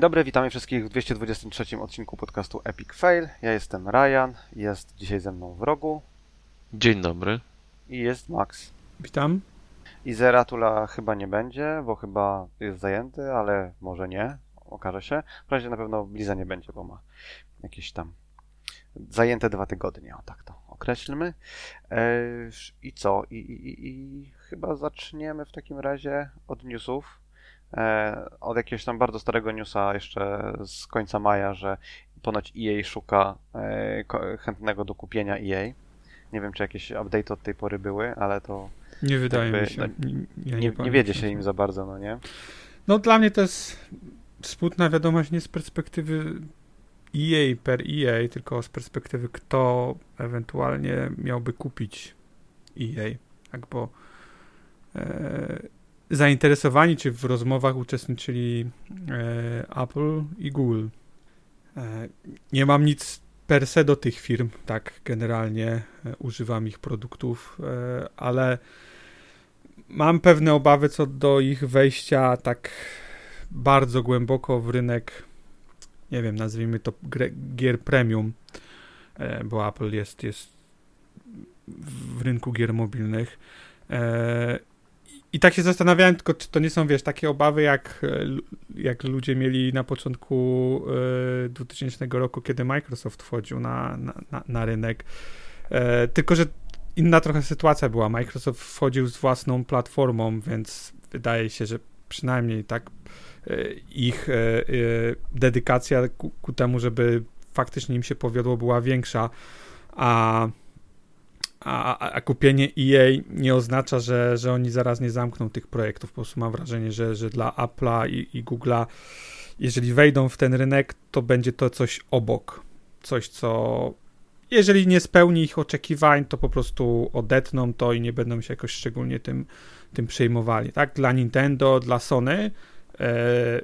Dzień dobry, witamy wszystkich w 223 odcinku podcastu Epic Fail. Ja jestem Ryan, jest dzisiaj ze mną w rogu. Dzień dobry. I jest Max. Witam. I Zeratula chyba nie będzie, bo chyba jest zajęty, ale może nie, okaże się. W razie na pewno Bliza nie będzie, bo ma jakieś tam zajęte dwa tygodnie, o tak to określmy. I co? I, i, i chyba zaczniemy w takim razie od newsów. E, od jakiegoś tam bardzo starego newsa jeszcze z końca maja, że ponoć EA szuka e, chętnego do kupienia EA. Nie wiem, czy jakieś update od tej pory były, ale to. Nie wydaje jakby, mi się. No, ja nie, nie, nie wiedzie się im za bardzo, no nie? No dla mnie to jest smutna wiadomość nie z perspektywy EA per EA, tylko z perspektywy kto ewentualnie miałby kupić EA. Tak, bo e, zainteresowani, czy w rozmowach uczestniczyli e, Apple i Google. E, nie mam nic per se do tych firm, tak generalnie e, używam ich produktów, e, ale mam pewne obawy co do ich wejścia tak bardzo głęboko w rynek, nie wiem, nazwijmy to gier premium, e, bo Apple jest, jest w rynku gier mobilnych. I tak się zastanawiałem, tylko czy to nie są, wiesz, takie obawy, jak, e, jak ludzie mieli na początku y, e, 2000 roku, kiedy Microsoft wchodził na, na, na, rynek. E, tylko, że inna trochę sytuacja była. Microsoft wchodził z własną platformą, więc wydaje się, że przynajmniej tak ich dedykacja ku, ku temu, żeby faktycznie im się powiodło, była większa. A a, a, kupienie EA nie oznacza, że, że oni zaraz nie zamkną tych projektów. Po prostu mam wrażenie, że, że dla Apple'a i, i Google'a, jeżeli wejdą w ten rynek, to będzie to coś obok. Coś, co jeżeli nie spełni ich oczekiwań, to po prostu odetną to i nie będą się jakoś szczególnie tym, tym przejmowali. Tak? Dla Nintendo, dla Sony e,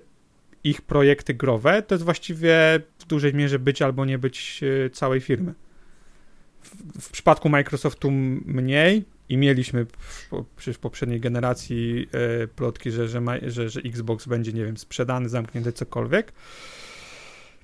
ich projekty growe to jest właściwie w dużej mierze być albo nie być e, całej firmy w przypadku Microsoftu mniej i mieliśmy w, w poprzedniej generacji e, plotki, że, że, że, że Xbox będzie, nie wiem, sprzedany, zamknięty, cokolwiek.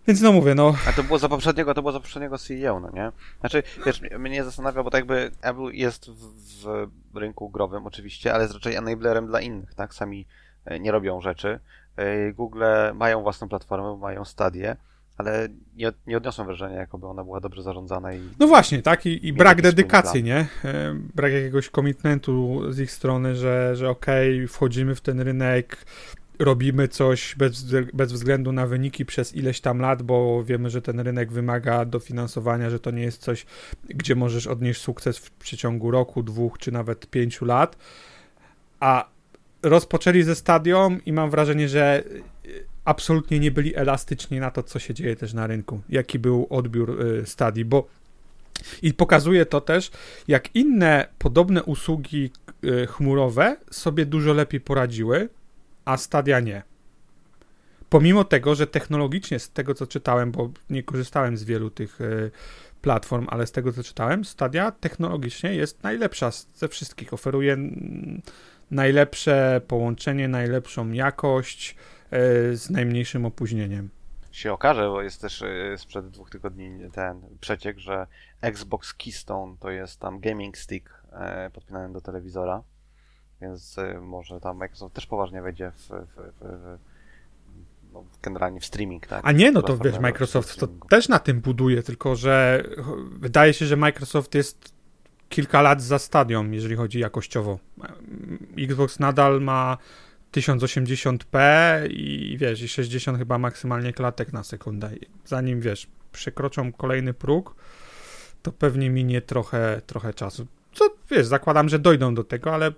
Więc no mówię, no. A to było za poprzedniego, to było za poprzedniego CEO, no nie? Znaczy, wiesz, mnie zastanawia, bo tak jakby Apple jest w, w rynku growym oczywiście, ale jest raczej enablerem dla innych, tak? Sami e, nie robią rzeczy. E, Google mają własną platformę, mają stadię ale nie, nie odniosłem wrażenia, jakoby ona była dobrze zarządzana. I no właśnie, tak, i, i brak dedykacji, nie? Brak jakiegoś komitmentu z ich strony, że, że okej, okay, wchodzimy w ten rynek, robimy coś bez, bez względu na wyniki przez ileś tam lat, bo wiemy, że ten rynek wymaga dofinansowania, że to nie jest coś, gdzie możesz odnieść sukces w przeciągu roku, dwóch czy nawet pięciu lat. A rozpoczęli ze stadium i mam wrażenie, że absolutnie nie byli elastyczni na to, co się dzieje też na rynku, jaki był odbiór y, stadii, bo i pokazuje to też, jak inne podobne usługi y, chmurowe sobie dużo lepiej poradziły, a stadia nie. Pomimo tego, że technologicznie, z tego co czytałem, bo nie korzystałem z wielu tych y, platform, ale z tego co czytałem, Stadia technologicznie jest najlepsza ze wszystkich. Oferuje najlepsze połączenie, najlepszą jakość, z najmniejszym opóźnieniem. Się okaże, bo jest też e, sprzed dwóch tygodni ten przeciek, że Xbox Keystone to jest tam gaming stick e, podpinany do telewizora, więc może tam Microsoft też poważnie wejdzie w, w, w, no, generalnie w streaming, tak? A nie, no to wiesz, Microsoft to też na tym buduje, tylko że wydaje się, że Microsoft jest kilka lat za stadią, jeżeli chodzi jakościowo. Xbox nadal ma 1080p i wiesz, i 60 chyba maksymalnie klatek na sekundę. Zanim wiesz, przekroczą kolejny próg, to pewnie minie trochę, trochę czasu. Co wiesz, zakładam, że dojdą do tego, ale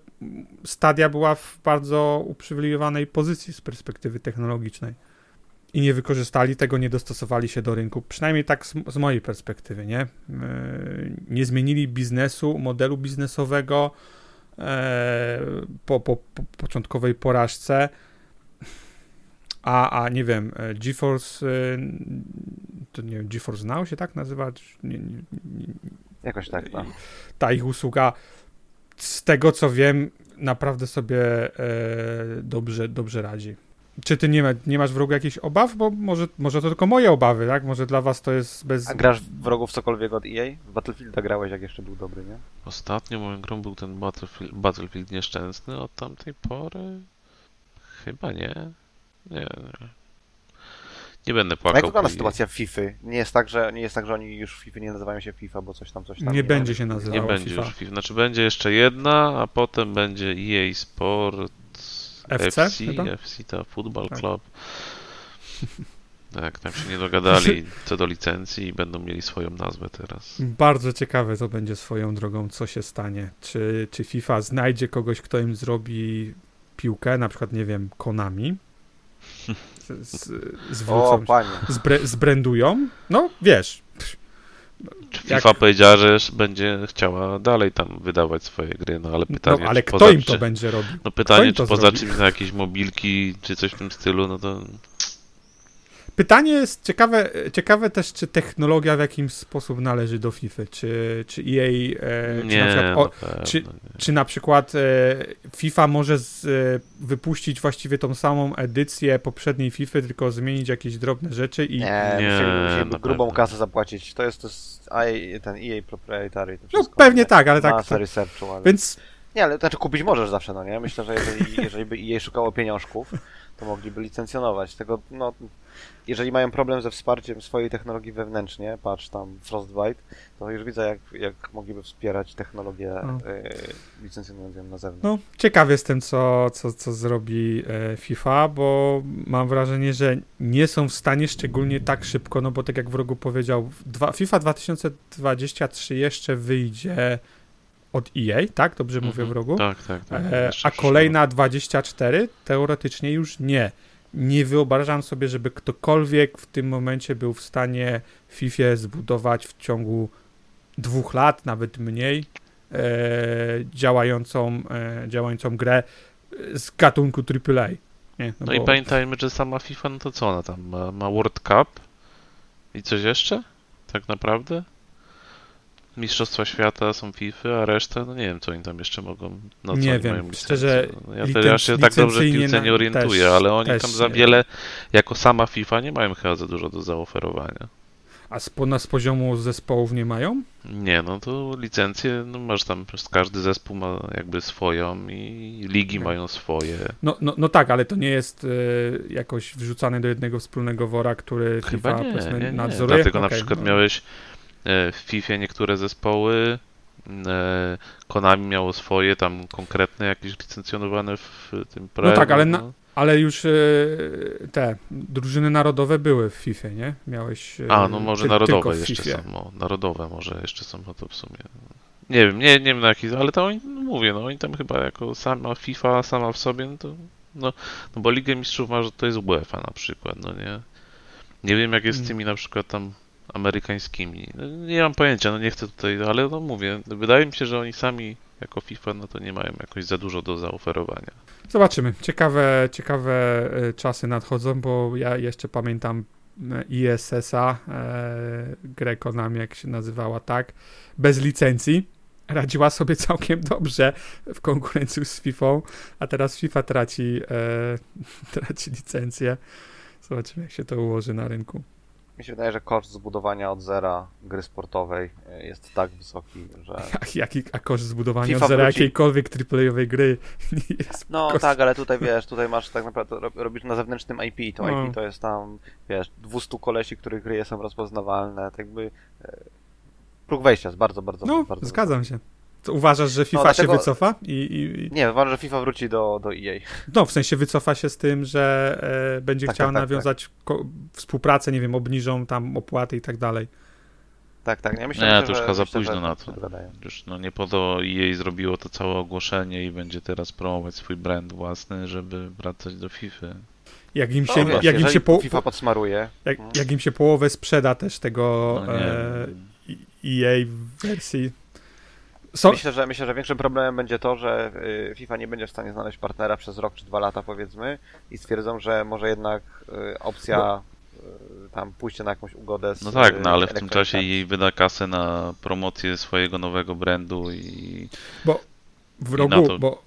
Stadia była w bardzo uprzywilejowanej pozycji z perspektywy technologicznej. I nie wykorzystali tego, nie dostosowali się do rynku. Przynajmniej tak z, z mojej perspektywy, nie? Yy, nie zmienili biznesu, modelu biznesowego, po, po, po początkowej porażce. A, a nie wiem, e, GeForce, e, to nie wiem, GeForce Now się tak nazywa? Nie, nie, nie, Jakoś tak, no. Ta ich usługa, z tego co wiem, naprawdę sobie e, dobrze, dobrze radzi. Czy ty nie, ma, nie masz wrogu jakichś obaw? Bo może, może to tylko moje obawy, tak? Może dla was to jest bez... A grasz w wrogów cokolwiek od EA? W Battlefielda grałeś, jak jeszcze był dobry, nie? Ostatnio moją grą był ten Battlefield, Battlefield nieszczęsny, od tamtej pory chyba nie. Nie, nie. Nie będę A płakał. jak wygląda sytuacja FIFA? Nie jest tak, że nie jest tak, że oni już w FIFA nie nazywają się FIFA, bo coś tam, coś tam. Nie ma. będzie się Nie nazywało będzie FIFA. już FIFA. Znaczy będzie jeszcze jedna, a potem będzie EA Sport FC FC, chyba? FC to Football Tak. Club. Tak, tam się nie dogadali co do licencji i będą mieli swoją nazwę teraz. Bardzo ciekawe to będzie swoją drogą, co się stanie. Czy, czy FIFA znajdzie kogoś, kto im zrobi piłkę, na przykład, nie wiem, Konami. Z, z, O, zwrócą, panie. zbre, zbrandują. No, wiesz. Czy Jak- FIFA powiedziała, że będzie chciała dalej tam wydawać swoje gry, no ale pytanie, No, ale czy kto poza, im to czy, będzie robił? No pytanie, czy poza zrobi? czymś na jakieś mobilki, czy coś w tym stylu, no to Pytanie jest ciekawe, ciekawe też, czy technologia w jakiś sposób należy do FIFA, czy, czy EA, e, czy nie, na przykład, no o, czy- czy na przykład e, FIFA może z, e, wypuścić właściwie tą samą edycję poprzedniej FIFA, tylko zmienić jakieś drobne rzeczy i Nie, Nie, musieliby, grubą pewno. kasę zapłacić. To jest, to jest ten EA proprietary. To no wszystko, pewnie nie? tak, ale tak, Masa tak researchu, ale... więc Nie, ale znaczy kupić możesz zawsze, no nie? Myślę, że jeżeli, jeżeli by EA szukało pieniążków, to mogliby licencjonować. Tego, no, jeżeli mają problem ze wsparciem swojej technologii wewnętrznie, patrz tam Frostbite, to już widzę, jak, jak mogliby wspierać technologię No. y, licencjonując ją na zewnątrz. no, ciekaw jestem, co, co, co zrobi e, FIFA, bo mam wrażenie, że nie są w stanie szczególnie tak szybko, no bo tak jak wrogu powiedział, dwa, FIFA 2023 jeszcze wyjdzie od EA, tak? Dobrze mówię Mhm. wrogu? Tak, tak, tak. E, a kolejna 24 teoretycznie już nie. Nie wyobrażam sobie, żeby ktokolwiek w tym momencie był w stanie FIFA zbudować w ciągu dwóch lat, nawet mniej, e, działającą, e, działającą grę z gatunku AAA. Nie, No bo- i pamiętajmy, że sama FIFA, no to co ona tam ma? Ma World Cup i coś jeszcze? Tak naprawdę? Mistrzostwa świata są FIFA, a reszta, no nie wiem, co oni tam jeszcze mogą. No, co Nie wiem, mają szczerze. No, ja, licen- te, ja się tak dobrze w piłce na- nie orientuję, też- ale oni też tam za wiele, jako sama FIFA, nie mają chyba za dużo do zaoferowania. A z, po- z poziomu zespołów nie mają? Nie, no to licencje, no masz tam, każdy zespół ma jakby swoją i ligi Tak. mają swoje. No, no, no tak, ale to nie jest e, jakoś wrzucane do jednego wspólnego wora, który Chyba FIFA nie, nie, nie. nadzoruje. Dlatego na Okej, przykład no. miałeś w FIFA niektóre zespoły, e, Konami miało swoje tam konkretne jakieś licencjonowane w tym pre. tak, ale na- Ale już e, te drużyny narodowe były w FIFA, nie? Miałeś. e, A, no może ty- narodowe jeszcze FIFA. są. O, narodowe może jeszcze są, no to w sumie. Nie wiem, nie, nie wiem na jaki, ale to oni, no mówię, no oni tam chyba jako sama FIFA sama w sobie, no to, no, no bo Ligę Mistrzów ma, że to jest UEFA na przykład, no nie. Nie wiem jak jest z Mm. tymi na przykład tam amerykańskimi. No, nie mam pojęcia, no nie chcę tutaj, ale no mówię, wydaje mi się, że oni sami jako FIFA, no to nie mają jakoś za dużo do zaoferowania. Zobaczymy. Ciekawe, ciekawe e, czasy nadchodzą, bo ja jeszcze pamiętam e, ISS-a, e, Konami, jak się nazywała, tak, bez licencji. Radziła sobie całkiem dobrze w konkurencji z FIFA, a teraz FIFA traci, e, traci licencję. Zobaczymy, jak się to ułoży na rynku. Mi się wydaje, że koszt zbudowania od zera gry sportowej y, jest tak wysoki, że... Jak, jaki, a koszt zbudowania FIFA od zera wróci- jakiejkolwiek AAA-owej gry jest No Koszt- tak, ale tutaj wiesz, tutaj masz tak naprawdę, rob- robisz na zewnętrznym IP, to No. IP to jest tam, wiesz, 200 kolesi, których gry są rozpoznawalne, tak jakby e, próg wejścia jest bardzo, bardzo, No, bardzo zgadzam się. To uważasz, że FIFA dlatego- się wycofa? I, i, i- Nie, uważam, że FIFA wróci do, do EA. No, w sensie wycofa się z tym, że e, będzie Tak, chciała tak, tak, nawiązać ko- współpracę, nie wiem, obniżą tam opłaty i tak dalej. Tak, tak, nie myślę, Nie, że, to już że, chyba za myślę, późno że na to. Już no nie po to EA zrobiło to całe ogłoszenie i będzie teraz promować swój brand własny, żeby wracać do FIFA. Jak im No, się, wiesz, jak im się, po, FIFA podsmaruje, jak, no. jak im się połowę sprzeda też tego No e, EA wersji. So, Myślę, że myślę, że większym problemem będzie to, że y, FIFA nie będzie w stanie znaleźć partnera przez rok czy dwa lata powiedzmy i stwierdzą, że może jednak y, opcja y, tam pójście na jakąś ugodę z No tak, no ale w tym czasie jej wyda kasę na promocję swojego nowego brandu i... w na rogu, to- bo...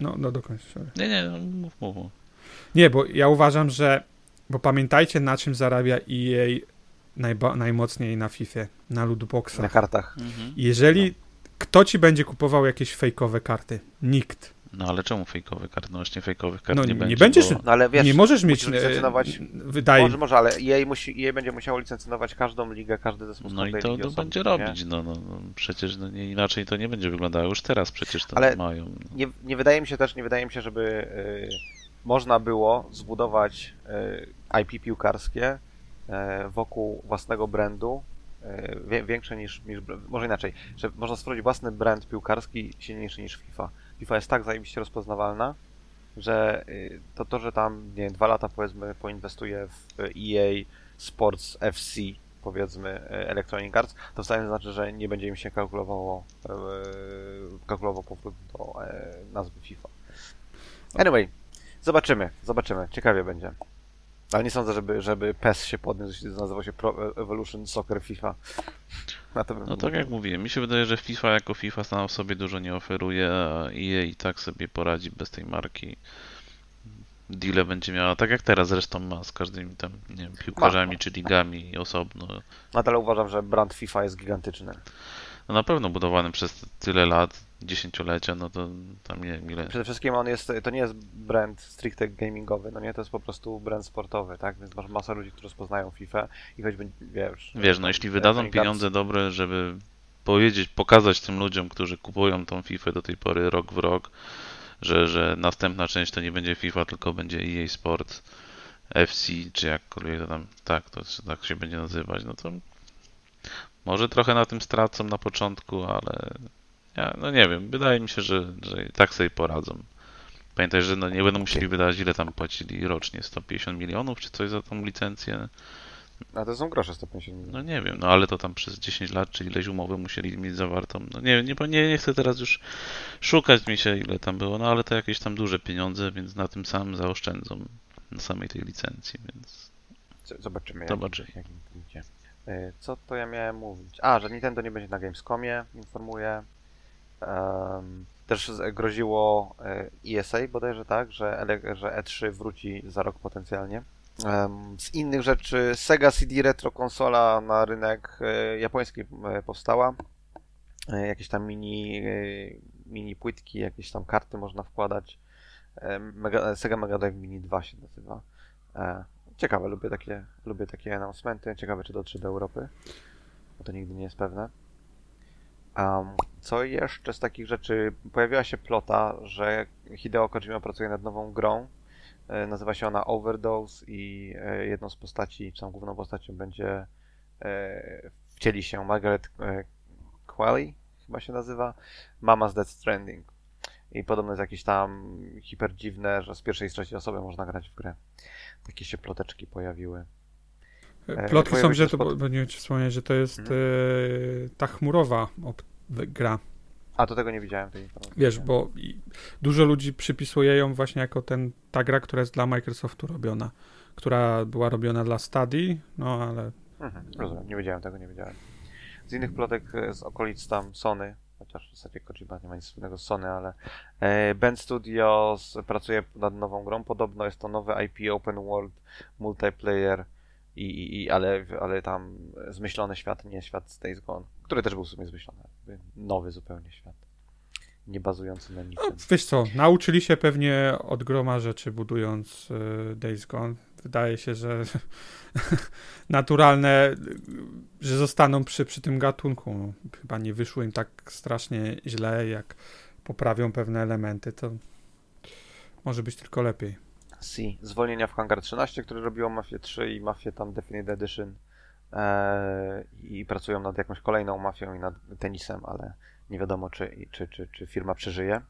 No, no dokończ. sorry. Nie, nie, no, mów, mów. mów. Nie, bo ja uważam, że bo pamiętajcie na czym zarabia EA najba, najmocniej na FIFA, na lootboxach. Na kartach. Mhm. Jeżeli kto ci będzie kupował jakieś fejkowe karty? Nikt. No ale czemu fejkowe karty? No właśnie fejkowych kart No, nie, nie będzie. będziesz- Bo... No ale wiesz, nie możesz mieć. musisz licencjonować- e, Wydaje może, może, ale EA, musi, EA będzie musiało licencjonować każdą ligę, każdy zespół No i to, to będzie robić, no, no, no przecież no, nie, inaczej to nie będzie wyglądało. Już teraz przecież to Ale- mają. no. Nie, nie wydaje mi się też, nie wydaje mi się, żeby y, można było zbudować y, IP piłkarskie y, wokół własnego brandu, większe niż, niż, może inaczej, że można stworzyć własny brand piłkarski silniejszy niż FIFA. FIFA jest tak zajebiście rozpoznawalna, że y, to, to, że tam, nie dwa lata powiedzmy poinwestuje w EA Sports FC, powiedzmy y, Electronic Arts, to wcale nie znaczy, że nie będzie im się kalkulowało, y, kalkulował powrót do e, nazwy FIFA. Anyway, zobaczymy, zobaczymy, ciekawie będzie. Ale nie sądzę, żeby, żeby PES się podniósł, jeśli nazywał się Pro Evolution Soccer FIFA. Na to No tak jak mówiłem, mi się wydaje, że FIFA jako FIFA sama w sobie dużo nie oferuje, a EA i tak sobie poradzi bez tej marki. Deale będzie miała, tak jak teraz zresztą ma z każdymi tam, nie wiem, piłkarzami czy ligami osobno. Nadal uważam, że brand FIFA jest gigantyczny. No na pewno budowany przez tyle lat, dziesięciolecia, no to tam nie wiem ile. Przede wszystkim on jest, to nie jest brand stricte gamingowy, no nie, to jest po prostu brand sportowy, tak? Więc masz masę ludzi, którzy rozpoznają FIFA i choćby, wiesz... Wiesz, no jeśli wydadzą pieniądze dobre, żeby powiedzieć, pokazać tym ludziom, którzy kupują tą FIFA do tej pory rok w rok, że, że następna część to nie będzie FIFA, tylko będzie EA Sports FC, czy jakkolwiek to tam, tak, to tak się będzie nazywać, no to może trochę na tym stracą na początku, ale ja, no nie wiem, wydaje mi się, że, że tak sobie poradzą. Pamiętaj, że no nie będą musieli wydać, ile tam płacili rocznie, 150 milionów czy coś za tą licencję. A to są grosze 150 No milionów. nie wiem, no ale to tam przez 10 lat, czy ileś umowy musieli mieć zawartą. No nie, nie, nie, nie chcę teraz już szukać mi się, ile tam było, no ale to jakieś tam duże pieniądze, więc na tym samym zaoszczędzą na samej tej licencji, więc Zobaczymy, jak, Zobaczymy. jak im. E, Co to ja miałem mówić? A, że Nintendo nie będzie na Gamescomie, informuję. Em, też groziło e, ESA bodajże tak, że, że E3 wróci za rok potencjalnie. Z innych rzeczy Sega CD Retro konsola na rynek e, japoński e, powstała. E, Jakieś tam mini, e, mini płytki, jakieś tam karty można wkładać. E, Mega, Sega Mega Drive Mini 2 się nazywa. E, Ciekawe, lubię takie, lubię takie announcementy. Ciekawe, czy dotrze do Europy. Bo to nigdy nie jest pewne. Um, co jeszcze z takich rzeczy? Pojawiła się plota, że Hideo Kojima pracuje nad nową grą. E, Nazywa się ona Overdose i e, jedną z postaci, czy tam główną postacią będzie e, wcieli się Margaret e, Qualley, chyba się nazywa, mama z Death Stranding. I podobno jest jakieś tam hiper dziwne, że z pierwszej i trzeciej osoby można grać w grę. Takie się ploteczki pojawiły. E, Plotki są, że to, spod- nie wspomniałeś, że to jest e, ta chmurowa gra. A, to tego nie widziałem, tej informacji. Wiesz, bo dużo ludzi przypisuje ją właśnie jako ten, ta gra, która jest dla Microsoftu robiona, która była robiona dla Study, no ale Mhm, rozumiem, nie wiedziałem tego, nie wiedziałem. Z innych plotek e, z okolic tam Sony, chociaż w zasadzie Kojima nie ma nic wspólnego z Sony, ale Band Studios pracuje nad nową grą. Podobno jest to nowy IP Open World Multiplayer, i, i, ale, ale tam zmyślony świat, nie świat z Days Gone, który też był w sumie zmyślony. Nowy zupełnie świat. Nie bazujący na no, niczym. wiesz co, nauczyli się pewnie od groma rzeczy budując e, Days Gone. Wydaje się, że naturalne, że zostaną przy, przy tym gatunku. No, chyba nie wyszło im tak strasznie źle, jak poprawią pewne elementy, to może być tylko lepiej. Si, zwolnienia w Hangar 13, które robiło Mafię 3 i Mafię tam Definite Edition eee, i pracują nad jakąś kolejną mafią i nad tenisem, ale nie wiadomo, czy, czy, czy, czy firma przeżyje.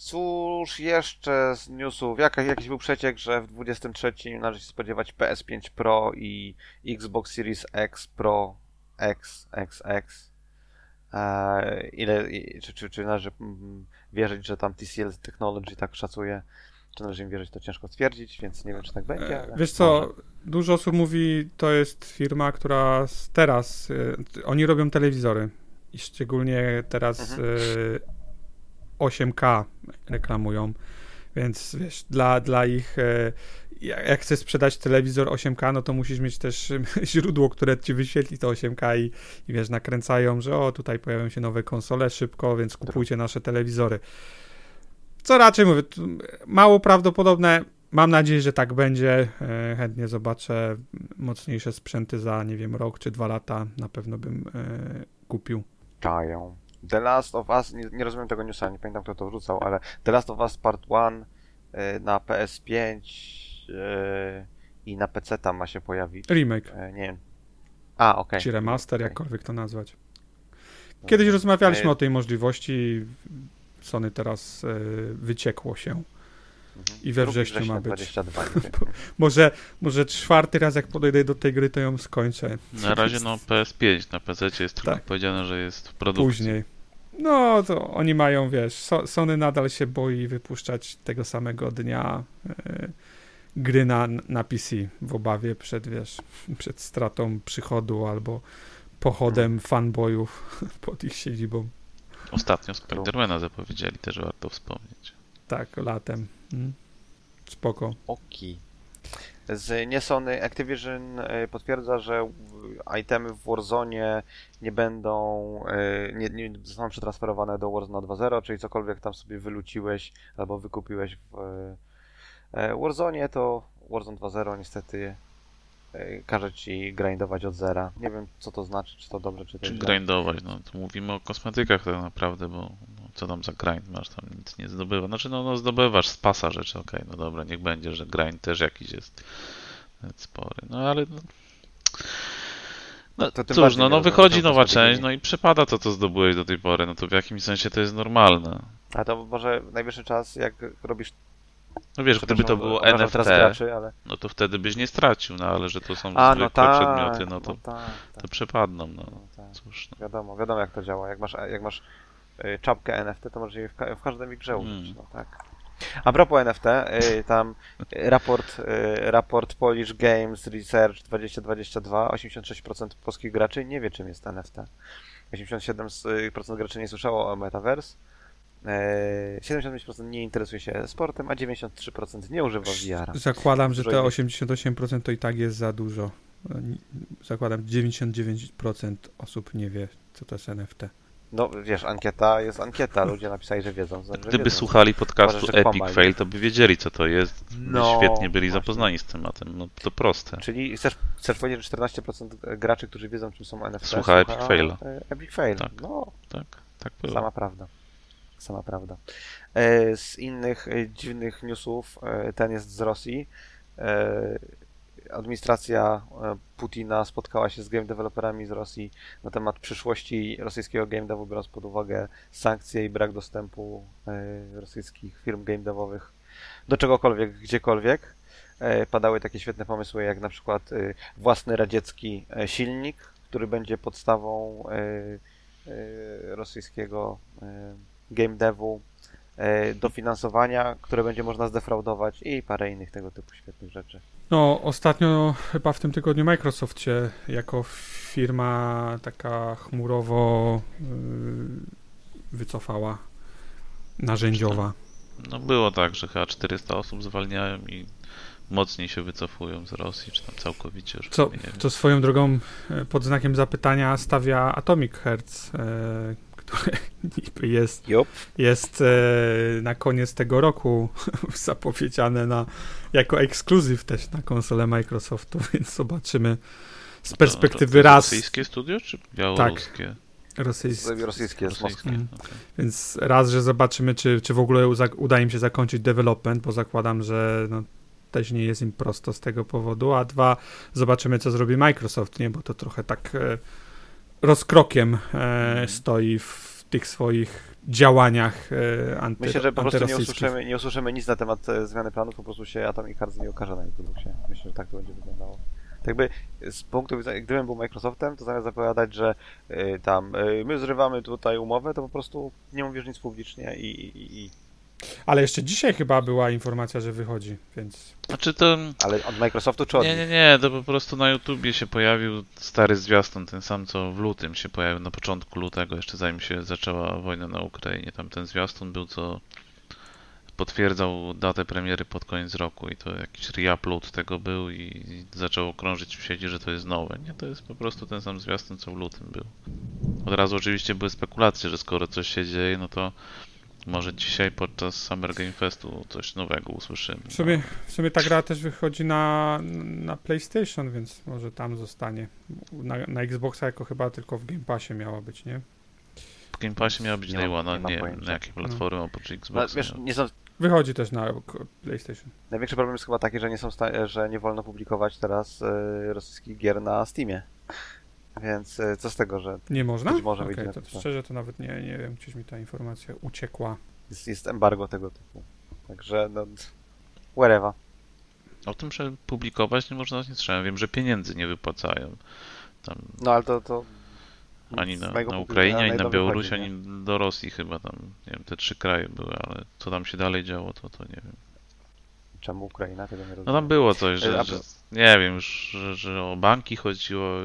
Cóż jeszcze z newsów? Jaka, jakiś był przeciek, że w 23 należy się spodziewać PS5 Pro i Xbox Series X Pro X, XX. Eee, ile, i- czy, czy, czy należy mm, wierzyć, że tam TCL Technology tak szacuje? Czy należy im wierzyć, to ciężko stwierdzić, więc nie wiem, czy tak będzie. E, Wiesz co, może. dużo osób mówi, to jest firma, która teraz, e, oni robią telewizory i szczególnie teraz Mhm. e, 8K reklamują Więc wiesz, dla, dla ich. E, jak chcesz sprzedać telewizor 8K, no to musisz mieć też źródło, które ci wyświetli to 8K i, i wiesz, nakręcają, że o, tutaj pojawią się nowe konsole szybko, więc kupujcie nasze telewizory. Co raczej mówię, mało prawdopodobne. Mam nadzieję, że tak będzie. E, chętnie zobaczę mocniejsze sprzęty za, nie wiem, rok czy dwa lata. Na pewno bym e, kupił. Czają. The Last of Us, nie, nie, rozumiem tego newsa, nie pamiętam kto to wrzucał, ale The Last of Us Part 1 y, na PS5 y, i na PC tam ma się pojawić. Remake. Nie wiem. A, okej. Okay. Czy remaster, okay. jakkolwiek to nazwać. Kiedyś rozmawialiśmy o tej możliwości. Sony teraz wyciekło się. Mhm. I we wrześniu ma być. 22, może, może czwarty raz, jak podejdę do tej gry, to ją skończę. Na razie no PS5, na PC jest tylko tak. powiedziane, że jest w produkcji. Później. No, to oni mają, wiesz, so, Sony nadal się boi wypuszczać tego samego dnia e, gry na, na PC w obawie przed, wiesz, przed stratą przychodu albo pochodem hmm. fanboyów pod ich siedzibą. Ostatnio Spidermana zapowiedzieli, też warto wspomnieć. Tak, latem. Hmm. Spoko. Oki. Z nie Sony Activision e, potwierdza, że itemy w Warzone nie będą, e, nie, nie zostaną przetransferowane do Warzone 2.0, czyli cokolwiek tam sobie wyluciłeś albo wykupiłeś w e, Warzone, to Warzone 2.0 niestety każe ci grindować od zera. Nie wiem, co to znaczy, czy to dobrze, czy to Czy grindować, no to mówimy o kosmetykach tak naprawdę, bo co tam za grind masz, tam nic nie zdobywa. Znaczy, no, no zdobywasz z pasa rzeczy, okej, okay, no dobra, niech będzie, że grind też jakiś jest spory, no ale... No, no to cóż, no, no wychodzi nowa część, no i przepada to, co zdobyłeś do tej pory, no to w jakimś sensie to jest normalne. A to może najwyższy czas, jak robisz no wiesz, gdyby to było NFT, graczy, ale... no to wtedy byś nie stracił, no ale że to są A, zwykłe no tak, przedmioty, no to, no tak, tak. to przepadną, no, no tak. cóż. No. Wiadomo, wiadomo jak to działa. Jak masz, jak masz Y, czapkę NFT, to możesz je w, ka w każdym grze użyć. Mm. No, tak. A propos NFT, y, tam raport, y, raport Polish Games Research 2022, 86% polskich graczy nie wie czym jest NFT. 87% graczy nie słyszało o Metaverse, 75% nie interesuje się sportem, a 93% nie używa VR. Zakładam, że te 88% to i tak jest za dużo. Zakładam, 99% osób nie wie, co to jest NFT. No wiesz, ankieta jest ankieta, ludzie napisali, że wiedzą. Że Gdyby wiedzą. słuchali podcastu Epic kłamali. Fail, to by wiedzieli, co to jest. No, Świetnie byli właśnie. zapoznani z tematem. No to proste. Czyli chcesz, chcesz powiedzieć, że 14% graczy, którzy wiedzą, czym są NFT, słucha, słucha Epic Faila. E, Epic Fail. Tak, no, tak, tak było. Sama prawda. Sama prawda. E, z innych e, dziwnych newsów, ten jest z Rosji administracja e, Putina spotkała się z game developerami z Rosji na temat przyszłości rosyjskiego game devu, biorąc pod uwagę sankcje i brak dostępu e, rosyjskich firm game devowych do czegokolwiek, gdziekolwiek. E, padały takie świetne pomysły, jak na przykład własny radziecki silnik, który będzie podstawą rosyjskiego game devu, dofinansowania, które będzie można zdefraudować i parę innych tego typu świetnych rzeczy. No, ostatnio chyba w tym tygodniu Microsoft się jako firma taka chmurowo yy, wycofała, narzędziowa. No było tak, że chyba 400 osób zwalniają i mocniej się wycofują z Rosji, czy tam całkowicie już. Co, co swoją drogą e, pod znakiem zapytania stawia Atomic Hertz, które niby jest, jest e, na koniec tego roku zapowiedziane na, jako ekskluzyw też na konsolę Microsoftu, więc zobaczymy z perspektywy raz. Rosyjskie studio czy białoruskie? Tak. Rosyjskie. Rosyjskie, rosyjskie. Mm. Okay. Więc raz, że zobaczymy, czy, czy w ogóle uda im się zakończyć development, bo zakładam, że no, też nie jest im prosto z tego powodu, a dwa, zobaczymy, co zrobi Microsoft, nie, bo to trochę tak e, rozkrokiem e, mhm. stoi w tych swoich działaniach e, anty, Myślę, że po prostu nie usłyszymy, nie usłyszymy nic na temat e, zmiany planów, po prostu się Atomic Hearts nie okaże na Xboxie. Myślę, że tak to będzie wyglądało. Tak jakby z punktu widzenia, gdybym był Microsoftem, to zamiast zapowiadać, że y, tam y, my zrywamy tutaj umowę, to po prostu nie mówisz nic publicznie i, i, i ale jeszcze dzisiaj chyba była informacja, że wychodzi, więc. Znaczy to. Ale od Microsoftu czy od Nie, nie, nie, to po prostu na YouTubie się pojawił stary zwiastun, ten sam co w lutym się pojawił, na początku lutego, jeszcze zanim się zaczęła wojna na Ukrainie. Tam ten zwiastun był, co potwierdzał datę premiery pod koniec roku i to jakiś reupload tego był i zaczęło krążyć w sieci, że to jest nowe. Nie, to jest po prostu ten sam zwiastun, co w lutym był. Od razu oczywiście były spekulacje, że skoro coś się dzieje, no to może dzisiaj podczas Summer Game Festu coś nowego usłyszymy. W sumie, w sumie ta gra też wychodzi na, na PlayStation, więc może tam zostanie. Na, na Xboxa jako chyba tylko w Game Passie miała być, nie? W Game Passie miała być Nie Day One, nie nie na jakiej platformie oprócz No, Xboxa. wiesz, nie są, Wychodzi też na PlayStation. największy problem jest chyba taki, że nie są że nie wolno publikować teraz y, rosyjskich gier na Steamie. Więc y, co z tego, że Nie można? Być może wyjdzie to to. szczerze to nawet nie, nie wiem, gdzieś mi ta informacja uciekła. jest, jest embargo tego typu. Także no, wherever. O tym, że publikować nie można nie trzeba. Wiem, że pieniędzy nie wypłacają. Tam No ale to, to ani na, na Ukrainie, ani na Białorusi, ani do Rosji chyba tam, nie wiem, te trzy kraje były, ale co tam się dalej działo, to, to nie wiem. Czemu Ukraina? Tego nie rozumiem. No tam było coś, E, że, że nie wiem już, że, że o banki chodziło.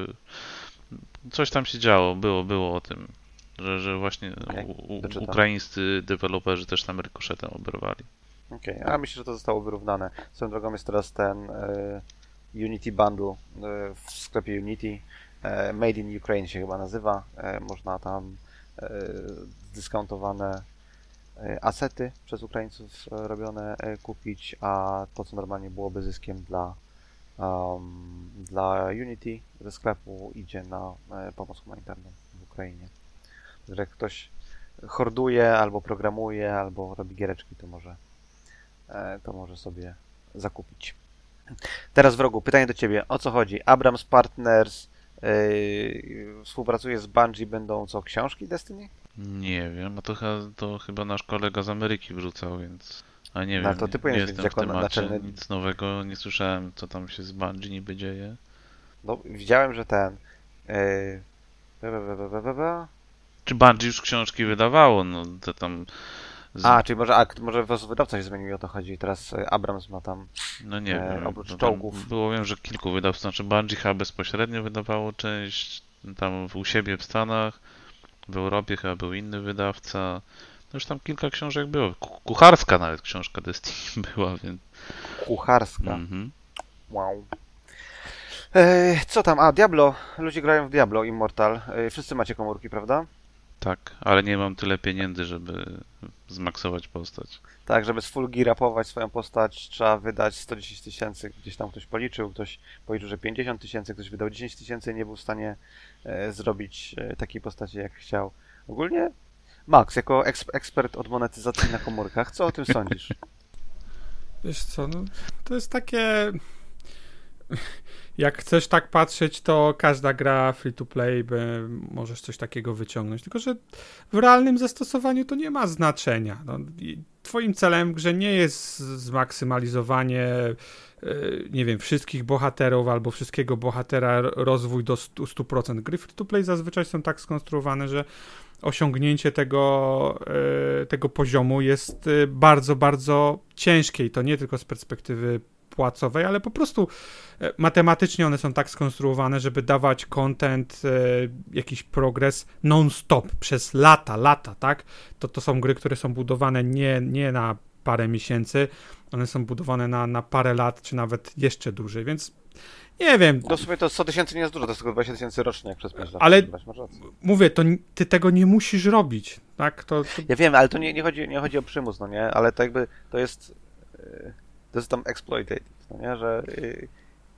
Coś tam się działo, było, było o tym. Że, że właśnie Okej, u, ukraińscy deweloperzy też tam rykoszetem oberwali. Okej, a myślę, że to zostało wyrównane. Swoją drogą jest teraz ten e, Unity Bundle e, w sklepie Unity. E, Made in Ukraine się chyba nazywa. Można tam e, zdyskontowane e, asety przez Ukraińców robione kupić, a to, co normalnie byłoby zyskiem dla, um, dla Unity ze sklepu, idzie na e, pomoc humanitarną w Ukrainie. Także jak ktoś horduje, albo programuje, albo robi giereczki, to może e, to może sobie zakupić. Teraz wrogu, pytanie do Ciebie. O co chodzi? Abrams Partners yy, współpracuje z Bungie, będą co, książki Destiny? Nie wiem, a to, to chyba nasz kolega z Ameryki wrzucał, więc. A nie No, wiem, to ty nie, powinieneś jestem wiedzieć, w jako temacie, naczelny- nic nowego nie słyszałem, co tam się z Bungie niby dzieje. No, widziałem, że ten... Yy. Czy Bungie już książki wydawało, no to tam... Z, A, czyli może, a, może wydawca się zmienił i o to chodzi. Teraz e, Abrams ma tam... no nie e, wiem, oprócz no czołgów. Było, wiem, że kilku wydawców, znaczy Bungie chyba bezpośrednio wydawało część, tam u siebie w Stanach, w Europie chyba był inny wydawca. Już tam kilka książek było. Ku- Kucharska nawet książka Destiny była, więc... Kucharska. Mhm. Wow. E, co tam? A, Diablo. Ludzie grają w Diablo Immortal. E, wszyscy macie komórki, prawda? Tak, ale nie mam tyle pieniędzy, żeby zmaksować postać. Tak, żeby z full gear rapować swoją postać, trzeba wydać 110 tysięcy. Gdzieś tam ktoś policzył, ktoś policzył, że 50 tysięcy, ktoś wydał 10 tysięcy i nie był w stanie e, zrobić takiej postaci, jak chciał. Ogólnie, Max, jako eks- ekspert od monetyzacji na komórkach, co o tym sądzisz? Wiesz co, no, to jest takie... Jak chcesz tak patrzeć, to każda gra free to play by, możesz coś takiego wyciągnąć. Tylko, że w realnym zastosowaniu to nie ma znaczenia. No, twoim celem w grze nie jest zmaksymalizowanie, nie wiem, wszystkich bohaterów albo wszystkiego bohatera, rozwój do 100%. 100%. Gry free to play zazwyczaj są tak skonstruowane, że osiągnięcie tego, e, tego poziomu jest e, bardzo, bardzo ciężkie i to nie tylko z perspektywy płacowej, ale po prostu e, matematycznie one są tak skonstruowane, żeby dawać content, e, jakiś progres non-stop przez lata, lata, tak? To, to są gry, które są budowane nie, nie na parę miesięcy, one są budowane na, na parę lat, czy nawet jeszcze dłużej, więc nie wiem, No w sumie to 100 tysięcy nie jest dużo, to jest tylko 20 tysięcy rocznie, jak przez 5 lat. Ale- mówię, to ty tego nie musisz robić, tak? To, to Ja wiem, ale to nie, nie, chodzi, nie chodzi o przymus, no nie? Ale to jakby, to jest, e, to jest tam exploitated, no nie? Że y,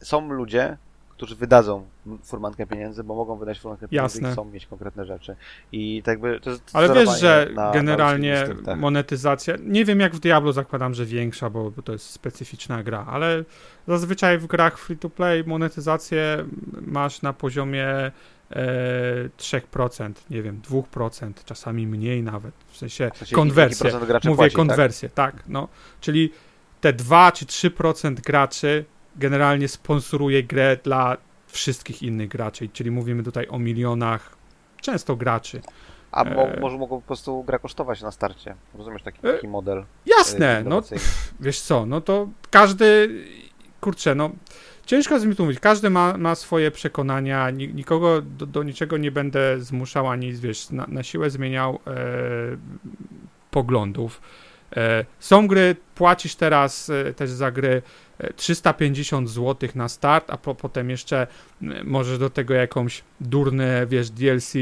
są ludzie, którzy wydadzą furmankę pieniędzy, bo mogą wydać furmankę pieniędzy Jasne. i chcą mieć konkretne rzeczy. I tak jakby to jest Ale wiesz, że na- na generalnie ludzkich instynktach. monetyzacja, nie wiem jak w Diablo zakładam, że większa, bo, bo to jest specyficzna gra, ale zazwyczaj w grach free to play monetyzację masz na poziomie e, 3%, nie wiem, 2%, czasami mniej nawet, w sensie W sensie konwersję. Mówię płaci, tak? tak? no. Czyli te 2 czy 3% graczy generalnie sponsoruje grę dla wszystkich innych graczy, czyli mówimy tutaj o milionach często graczy. A mo, E. może mogą po prostu gra kosztować na starcie. Rozumiesz taki, E, taki model? Jasne, e, no innowacyjny. wiesz co, no to każdy, kurczę, no ciężko jest mi tu mówić, każdy ma, ma swoje przekonania, ni- nikogo do, do niczego nie będę zmuszał ani, wiesz, na, na siłę zmieniał e, poglądów. E, są gry, płacisz teraz e, też za gry 350 zł na start, a po, potem jeszcze możesz do tego jakąś durne, wiesz, DLC e,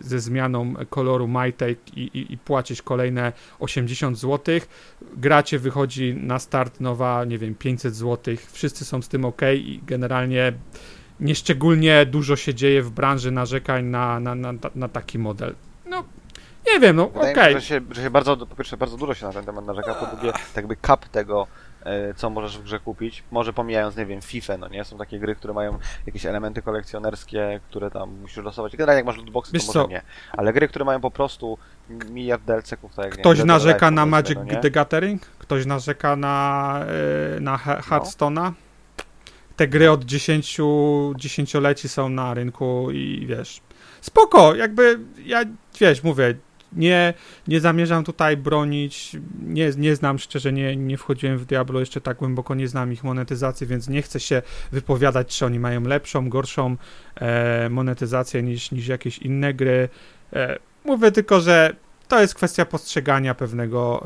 ze zmianą koloru MyTake i, i, i płacisz kolejne 80 zł. Gracie wychodzi na start nowa, nie wiem, 500 zł. Wszyscy są z tym ok i generalnie nieszczególnie dużo się dzieje w branży narzekań na, na, na, na taki model. No, nie wiem, no okej. się, że że się bardzo, po pierwsze, bardzo dużo się na ten temat narzeka, po drugie, tak jakby kap tego, co możesz w grze kupić, może pomijając, nie wiem, FIFA, no nie? Są takie gry, które mają jakieś elementy kolekcjonerskie, które tam musisz losować. Generalnie jak masz lootboxy, Wiesz to może co? nie. Ale gry, które mają po prostu miliard DLC-ków, tak jak nie Ktoś wiem, narzeka na Magic no nie? the Gathering? Ktoś narzeka na, e, na He- Hearthstone'a? Te gry od 10 dziesięcioleci są na rynku i wiesz, spoko, jakby ja, wiesz, mówię, nie, nie zamierzam tutaj bronić, nie, nie znam, szczerze nie, nie wchodziłem w Diablo jeszcze tak głęboko, nie znam ich monetyzacji, więc nie chcę się wypowiadać, czy oni mają lepszą, gorszą e, monetyzację niż, niż jakieś inne gry. E, mówię tylko, że to jest kwestia postrzegania pewnego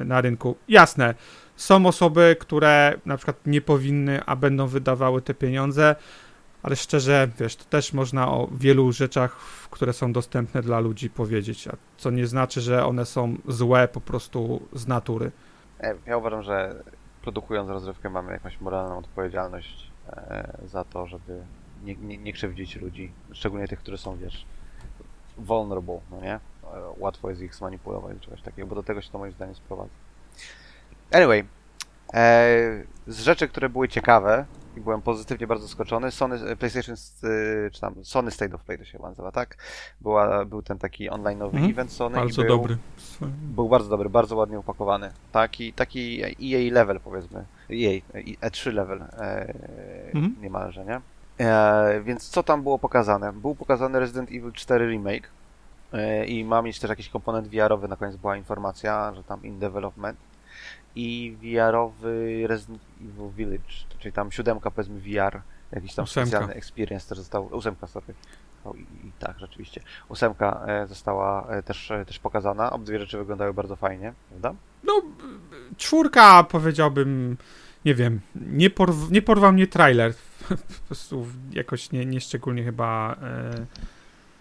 e, na rynku. Jasne, są osoby, które na przykład nie powinny, a będą wydawały te pieniądze, ale szczerze, wiesz, to też można o wielu rzeczach, które są dostępne dla ludzi powiedzieć, a co nie znaczy, że one są złe po prostu z natury. E, Ja uważam, że produkując rozrywkę mamy jakąś moralną odpowiedzialność e, za to, żeby nie, nie, nie krzywdzić ludzi, szczególnie tych, którzy są, wiesz, vulnerable, no nie? E, Łatwo jest ich zmanipulować czegoś takiego, bo do tego się to moim zdaniem sprowadza. Anyway, z rzeczy, które były ciekawe i byłem pozytywnie bardzo zaskoczony, Sony, e, PlayStation, e, czy tam Sony State of Play to się chyba nazywa, tak? Była, był ten taki online'owy Mhm. event Sony Bardzo i był, dobry. był bardzo dobry, bardzo ładnie upakowany. Taki, taki EA level powiedzmy. EA, E3 level e, Mhm. niemalże, nie? E, więc co tam było pokazane? Był pokazany Resident Evil 4 Remake e, i ma mieć też jakiś komponent VR-owy, na koniec była informacja, że tam in development i VR-owy Resident Evil Village, czyli tam siódemka powiedzmy VR, jakiś tam Ósemka. specjalny experience też został, ósemka sorry. O, i, I tak, rzeczywiście. Ósemka e, została e, też, e, też pokazana. Obydwie rzeczy wyglądały bardzo fajnie, prawda? No, czwórka powiedziałbym, nie wiem, nie, porw, nie porwał mnie trailer. Po prostu jakoś nie, nie szczególnie chyba. E,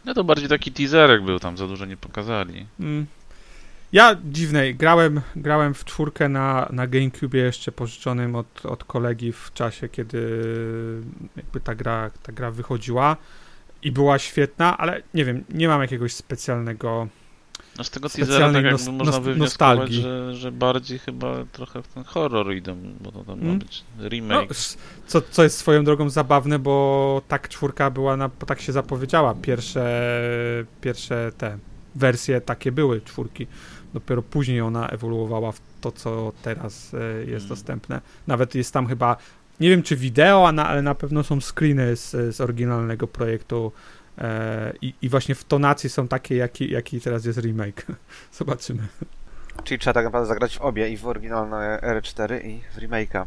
No to bardziej taki teaserek był, tam za dużo nie pokazali. mm. Ja dziwnej, grałem, grałem w czwórkę na, na GameCube jeszcze pożyczonym od, od kolegi w czasie, kiedy jakby ta gra, ta gra wychodziła i była świetna, ale nie wiem, nie mam jakiegoś specjalnego No z tego teasera tak jakby można wywnioskować, że, że bardziej chyba trochę w ten horror idą, bo to tam ma Mm. być No, remake. s- co, co jest swoją drogą zabawne, bo tak czwórka była, na, tak się zapowiedziała. Pierwsze, pierwsze te wersje takie były, czwórki. Dopiero później ona ewoluowała w to, co teraz e, jest Mm. dostępne. Nawet jest tam chyba, nie wiem czy wideo, ale na pewno są screeny z, z oryginalnego projektu. E, i, I właśnie w tonacji są takie, jaki, jaki teraz jest remake. Zobaczymy. Czyli trzeba tak naprawdę zagrać w obie, i w oryginalne R4 i w remake'a,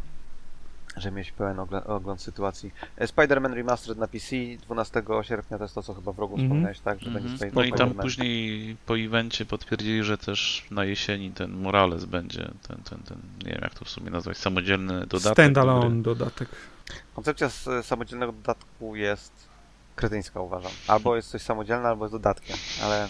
żeby mieć pełen ogląd sytuacji. E, Spider-Man Remastered na PC 12 sierpnia, to jest to, co chyba w rogu Mhm. wspomniałeś, tak? Że będzie Spider- No i tam Spider-Man. później po evencie potwierdzili, że też na jesieni ten Morales będzie, ten, ten, ten, nie wiem jak to w sumie nazwać, samodzielny dodatek. do Standalone dodatek. Koncepcja z samodzielnego dodatku jest kretyńska, uważam. Albo jest coś samodzielne, albo jest dodatkiem, ale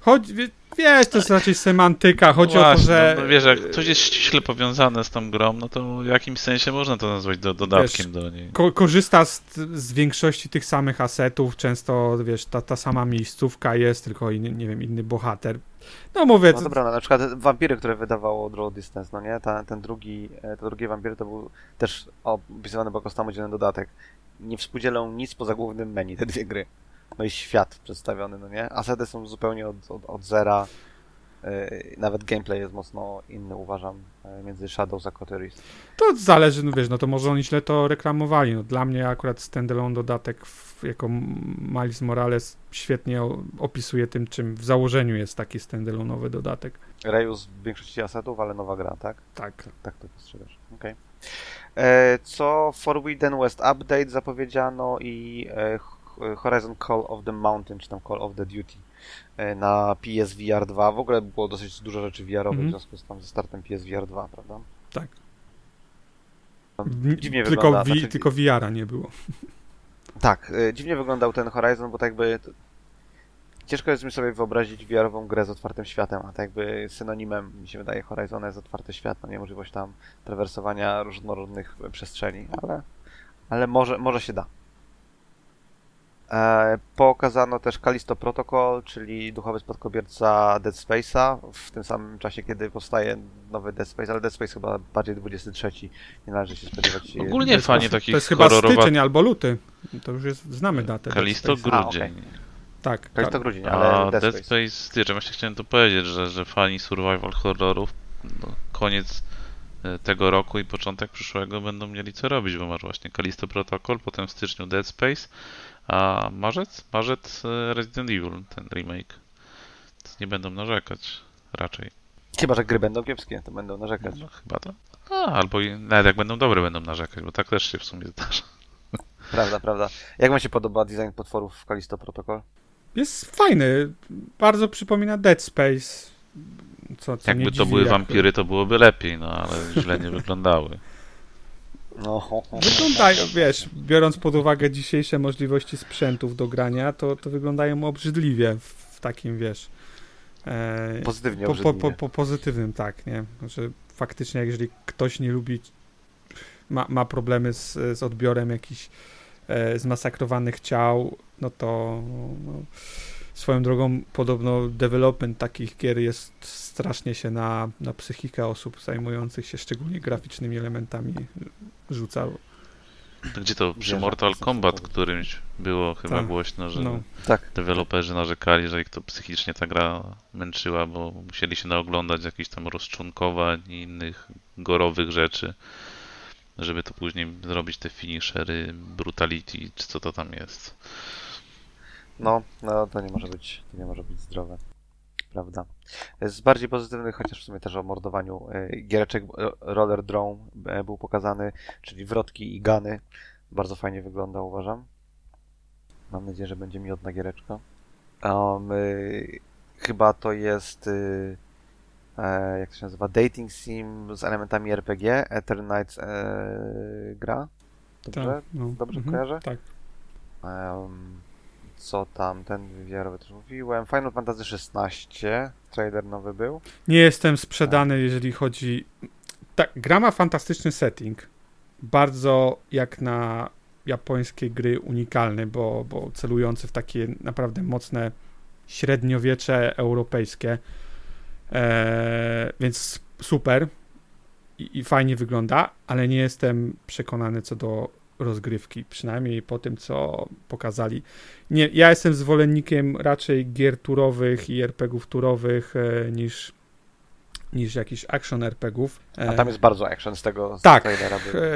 Chodź, wie, wiesz, to jest raczej semantyka. Chodzi o to, Właśnie, że. no, wiesz, jak coś jest ściśle powiązane z tą grą, no to w jakimś sensie można to nazwać do, dodatkiem do niej. ko- korzysta z, z większości tych samych asetów, często, wiesz, ta, ta sama miejscówka jest, tylko inny, nie wiem, inny bohater. No mówię, No dobra, no, na przykład wampiry, które wydawało Draw Distance, no nie? Ta, ten drugi, e, te drugie wampiry to był też opisywany jako samodzielny dodatek. Nie współdzielą nic poza głównym menu, te dwie gry. No i świat przedstawiony, no nie? Asety są zupełnie od, od, od zera. E, Nawet gameplay jest mocno inny, uważam, e, między Shadows a Coteries. to zależy, no wiesz, no to może oni źle to reklamowali. No, dla mnie akurat standalone dodatek w, jako Miles Morales świetnie opisuje tym, czym w założeniu jest taki standalone'owy dodatek. Reus w większości asetów, ale nowa gra, tak? Tak. Tak to postrzegasz. Okej. E, Co Forbidden West Update zapowiedziano i e, Horizon Call of the Mountain, czy tam Call of the Duty e, na PSVR 2. W ogóle było dosyć dużo rzeczy VR-owych Mhm. w związku z, tam, ze startem PSVR 2, prawda? Tak. Dziwnie tylko, wygląda. wi- znaczy- tylko VR-a nie było. Tak, y, dziwnie wyglądał ten Horizon, bo tak jakby ciężko jest mi sobie wyobrazić VR-ową grę z otwartym światem, a tak jakby synonimem mi się wydaje Horizon jest otwarty świat, no nie możliwość tam trawersowania różnorodnych przestrzeni, ale, ale może, może się da. E, pokazano też Callisto Protocol, czyli duchowy spadkobierca Dead Space'a w tym samym czasie, kiedy powstaje nowy Dead Space, ale Dead Space chyba bardziej 23, nie należy się spodziewać. Ogólnie fajnie jest- takich To jest chyba horrorowa... styczeń albo luty. To już jest, znamy datę. Dead Kalisto Space. A, grudzień. Tak, Callisto tak. grudzień, ale A Dead Dead Space. Space, wiesz, właśnie chciałem to powiedzieć, że, że fani survival horrorów no, koniec e, tego roku i początek przyszłego będą mieli co robić, bo masz właśnie Callisto Protocol, potem w styczniu Dead Space, a marzec? Marzec e, Resident Evil, ten remake. Więc nie będą narzekać raczej. Chyba, że gry będą kiepskie, to będą narzekać. No, chyba to. A, albo i, nawet jak będą dobre, będą narzekać, bo tak też się w sumie zdarza. Prawda, prawda. Jak wam się podoba design potworów w Callisto Protocol? Jest fajny. Bardzo przypomina Dead Space. Co, co Jakby to dziwi, były jak- wampiry, to byłoby lepiej, no ale źle nie wyglądały. No, ho, ho. Wyglądają, wiesz, biorąc pod uwagę dzisiejsze możliwości sprzętów do grania, to, to wyglądają obrzydliwie w, takim, wiesz... E, pozytywnie po, po, po, po pozytywnym, tak, nie? Że faktycznie, jeżeli ktoś nie lubi, ma, ma problemy z, z odbiorem jakichś e, zmasakrowanych ciał, no to no, swoją drogą podobno development takich gier jest strasznie się na, na psychikę osób zajmujących się szczególnie graficznymi elementami rzuca. Gdzie to przy Wierzę, Mortal Kombat którymś było chyba Tak. głośno, że No. Tak. deweloperzy narzekali, że ich to psychicznie ta gra męczyła, bo musieli się naoglądać jakichś tam rozczłonkowań i innych gorowych rzeczy, żeby to później zrobić te finishery, brutality, czy co to tam jest. No, no, to nie może być, to nie może być zdrowe. Prawda. Z bardziej pozytywnych, chociaż w sumie też o mordowaniu e, giereczek e, Roller Drone e, był pokazany, czyli wrotki i gany. Bardzo fajnie wygląda, uważam. Mam nadzieję, że będzie miodna giereczka. Um, chyba to jest jak to się nazywa? Dating sim z elementami RPG. Eternights e, gra. Dobrze? Tak, no. Dobrze Mhm, kojarzę? Tak. Em, co tam, ten wywiarowy też mówiłem. Final Fantasy XVI, trailer nowy był. Nie jestem sprzedany, jeżeli chodzi. Tak, gra ma fantastyczny setting. Bardzo jak na japońskie gry unikalny, bo, bo celujący w takie naprawdę mocne średniowiecze europejskie. Eee, więc super I, i fajnie wygląda, ale nie jestem przekonany co do rozgrywki, przynajmniej po tym, co pokazali. Nie, ja jestem zwolennikiem raczej gier turowych i RPGów turowych e, niż, niż jakichś action RPGów. A E, tam jest bardzo action z tego z tak. trailera. By, e,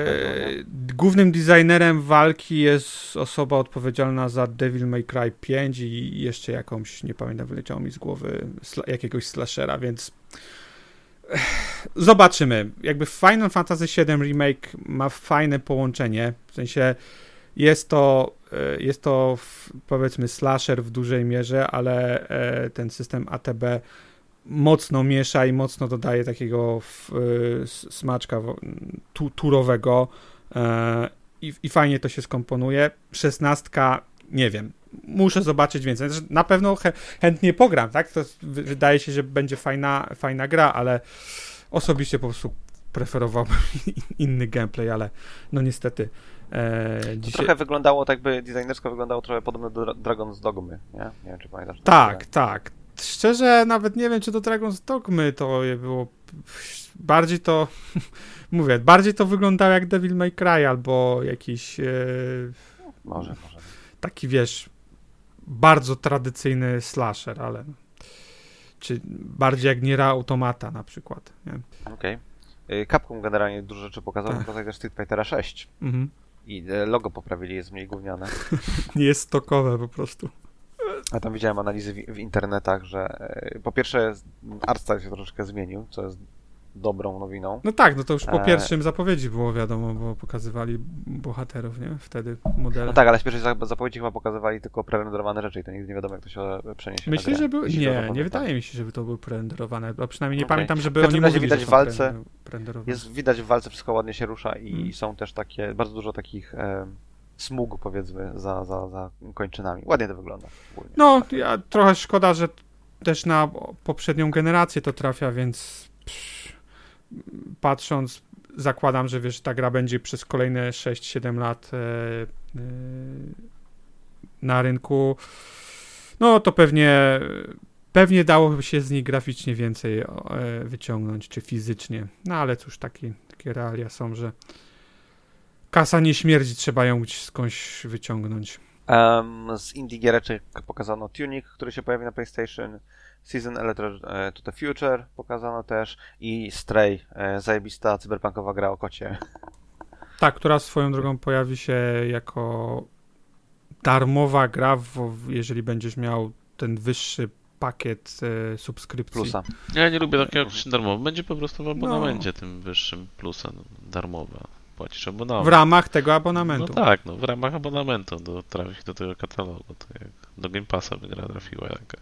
głównym designerem walki jest osoba odpowiedzialna za Devil May Cry 5 i jeszcze jakąś, nie pamiętam, wyleciało mi z głowy sla, jakiegoś slashera, więc zobaczymy. Jakby Final Fantasy VII Remake ma fajne połączenie, w sensie jest to, e, jest to powiedzmy slasher w dużej mierze, ale e, ten system ATB mocno miesza i mocno dodaje takiego e, smaczka turowego i, i fajnie to się skomponuje. Szesnastka, nie wiem, muszę zobaczyć więcej. Znaczy, na pewno chę, chętnie pogram, tak? To wy- wydaje się, że będzie fajna, fajna gra, ale osobiście po prostu preferowałbym inny gameplay, ale no niestety e, To dzisiaj... trochę wyglądało tak by designersko wyglądało trochę podobne do Dra- Dragon's Dogmy, nie? Nie wiem, czy pamiętasz. Tak, tak. Szczerze, nawet nie wiem, czy do Dragon's Dogmy to było. Bardziej to. Mówię, bardziej to wyglądało jak Devil May Cry albo jakiś e, Może, może. Taki wiesz, bardzo tradycyjny slasher, ale. Czy bardziej jak Niera Automata na przykład. Okej. Y, Capcom generalnie dużo rzeczy pokazał, Tak. pokazał też Street Fightera 6 Mhm. i e, logo poprawili, jest mniej gówniane. Nie jest stokowe po prostu. A tam widziałem analizy w, w internetach, że e, po pierwsze art style się troszeczkę zmienił, co jest dobrą nowiną. No tak, no to już po E. pierwszym zapowiedzi było wiadomo, bo pokazywali bohaterów, nie? Wtedy modele. No tak, ale w pierwszej zap- zapowiedzi chyba pokazywali tylko prerenderowane rzeczy i to nigdy nie wiadomo, jak to się przeniesie Myślę, że był. Nie, nie wydaje mi się, żeby to były prerenderowane. A przynajmniej nie Okej. pamiętam, żeby oni mówili, widać że walce-. Jest widać w walce wszystko ładnie się rusza i są też takie, bardzo dużo takich e, smug powiedzmy za, za, za kończynami. Ładnie to wygląda. ogólnie. No, ja, trochę szkoda, że też na poprzednią generację to trafia, więc psz, patrząc, zakładam, że wiesz, ta gra będzie przez kolejne 6-7 lat e, e, na rynku. No to pewnie pewnie dałoby się z niej graficznie więcej e, wyciągnąć, czy fizycznie. No ale cóż, taki, takie realia są, że kasa nie śmierdzi, trzeba ją skądś wyciągnąć. Em, z indie giereczek pokazano Tunic, który się pojawi na PlayStation, Season Electro e, to the Future pokazano też i Stray, e, zajebista cyberpunkowa gra o kocie. Tak, która swoją drogą pojawi się jako darmowa gra, w, jeżeli będziesz miał ten wyższy pakiet e, subskrypcji. Plusa. Ja nie lubię takiego jak darmowe. Będzie po prostu w abonamencie No. tym wyższym plusem darmowa. Płacisz abonament. W ramach tego abonamentu. No tak, no w ramach abonamentu do, trafić do tego katalogu. To jak do Game Passa by gra trafiła jakaś.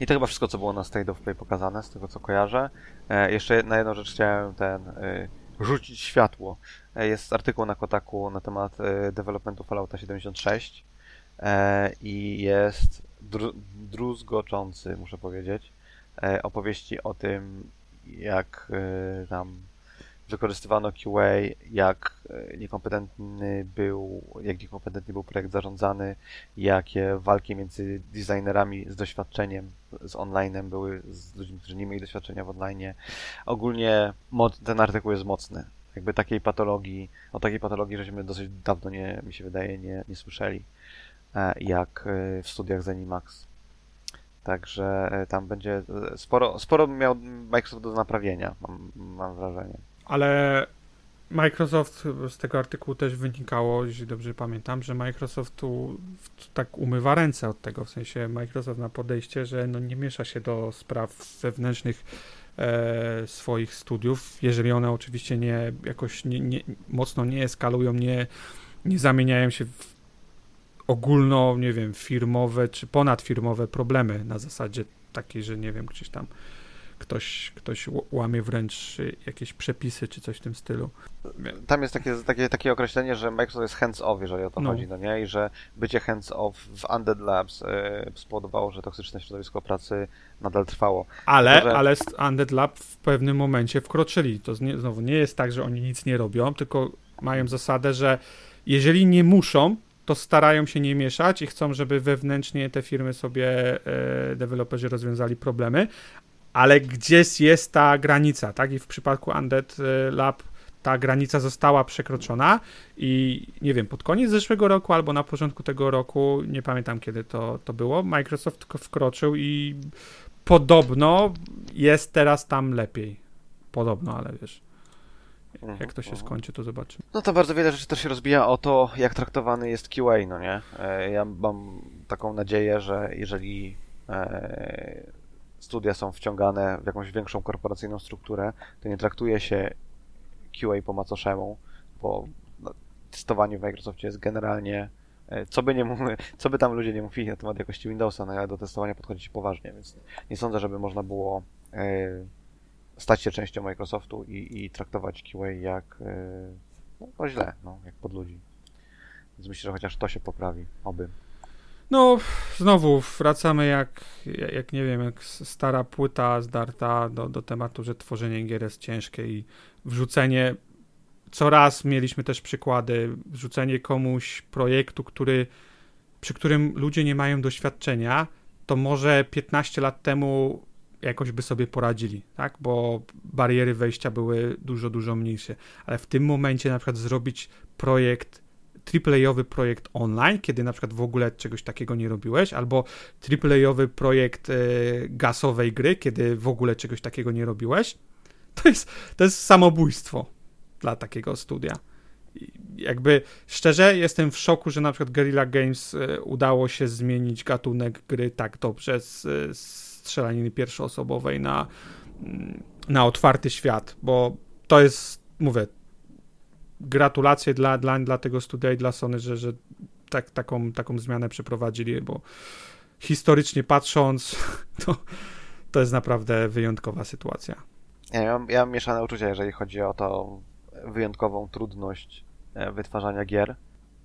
I to chyba wszystko, co było na State of Play pokazane, z tego co kojarzę. E, jeszcze na jedną rzecz chciałem ten e, rzucić światło. E, jest artykuł na Kotaku na temat e, developmentu Fallouta 76 e, i jest dru, druzgoczący, muszę powiedzieć, e, opowieści o tym, jak tam wykorzystywano QA, jak e, niekompetentny był, jak niekompetentnie był projekt zarządzany, jakie walki między designerami z doświadczeniem, z onlinem były, z ludźmi, którzy nie mieli doświadczenia w online. Ogólnie ten artykuł jest mocny. Jakby takiej patologii, o takiej patologii żeśmy dosyć dawno nie, mi się wydaje, nie, nie słyszeli, e, jak e, w studiach Zenimax. Także tam będzie sporo, sporo miał Microsoft do naprawienia, mam, mam wrażenie. Ale Microsoft, z tego artykułu też wynikało, jeśli dobrze pamiętam, że Microsoft tu tak umywa ręce od tego, w sensie Microsoft ma podejście, że no nie miesza się do spraw wewnętrznych e, swoich studiów, jeżeli one oczywiście nie jakoś nie, nie, mocno nie eskalują, nie, nie zamieniają się w ogólno, nie wiem, firmowe czy ponadfirmowe problemy na zasadzie takiej, że nie wiem, gdzieś tam ktoś, ktoś łamie wręcz y, jakieś przepisy czy coś w tym stylu. Tam jest takie, takie, takie określenie, że Microsoft jest hands-off, jeżeli o to No. chodzi, no nie? I że bycie hands-off w Undead Labs e, spowodowało, że toksyczne środowisko pracy nadal trwało. Ale, Może- ale z Undead Lab w pewnym momencie wkroczyli. To nie, znowu nie jest tak, że oni nic nie robią, tylko mają zasadę, że jeżeli nie muszą, to starają się nie mieszać i chcą, żeby wewnętrznie te firmy sobie e, deweloperzy rozwiązali problemy, ale gdzieś jest ta granica, tak? I w przypadku Undead e, Lab ta granica została przekroczona i nie wiem, pod koniec zeszłego roku albo na początku tego roku, nie pamiętam kiedy to, to było, Microsoft wkroczył i podobno jest teraz tam lepiej. Podobno, ale wiesz, jak to się Mhm. skończy, to zobaczymy. No to bardzo wiele rzeczy też się rozbija o to, jak traktowany jest QA, no nie? E, Ja mam taką nadzieję, że jeżeli e, studia są wciągane w jakąś większą korporacyjną strukturę, to nie traktuje się QA po macoszemu, bo no, testowanie w Microsoftie jest generalnie, e, co by, nie co by tam ludzie nie mówili na temat jakości Windowsa, no ale do testowania podchodzi się poważnie, więc nie sądzę, żeby można było e, stać się częścią Microsoftu i, i traktować QA jak e, no źle, no, jak pod ludzi. Więc myślę, że chociaż to się poprawi, oby. No, znowu wracamy jak, jak nie wiem, jak stara płyta zdarta do, do tematu, że tworzenie gier jest ciężkie i wrzucenie, co raz mieliśmy też przykłady, wrzucenie komuś projektu, który, przy którym ludzie nie mają doświadczenia, to może 15 lat temu jakoś by sobie poradzili, tak? Bo bariery wejścia były dużo, dużo mniejsze. Ale w tym momencie na przykład zrobić projekt AAA-owy projekt online, kiedy na przykład w ogóle czegoś takiego nie robiłeś, albo AAA-owy projekt e, gasowej gry, kiedy w ogóle czegoś takiego nie robiłeś, to jest, to jest samobójstwo dla takiego studia. I jakby szczerze jestem w szoku, że na przykład Guerrilla Games e, udało się zmienić gatunek gry tak dobrze z, z strzelaniny pierwszoosobowej na, na otwarty świat, bo to jest, mówię, gratulacje dla, dla, dla tego studia i dla Sony, że, że tak, taką, taką zmianę przeprowadzili, bo historycznie patrząc, to, to jest naprawdę wyjątkowa sytuacja. Ja mam, ja mam mieszane uczucia, jeżeli chodzi o tą wyjątkową trudność e, wytwarzania gier.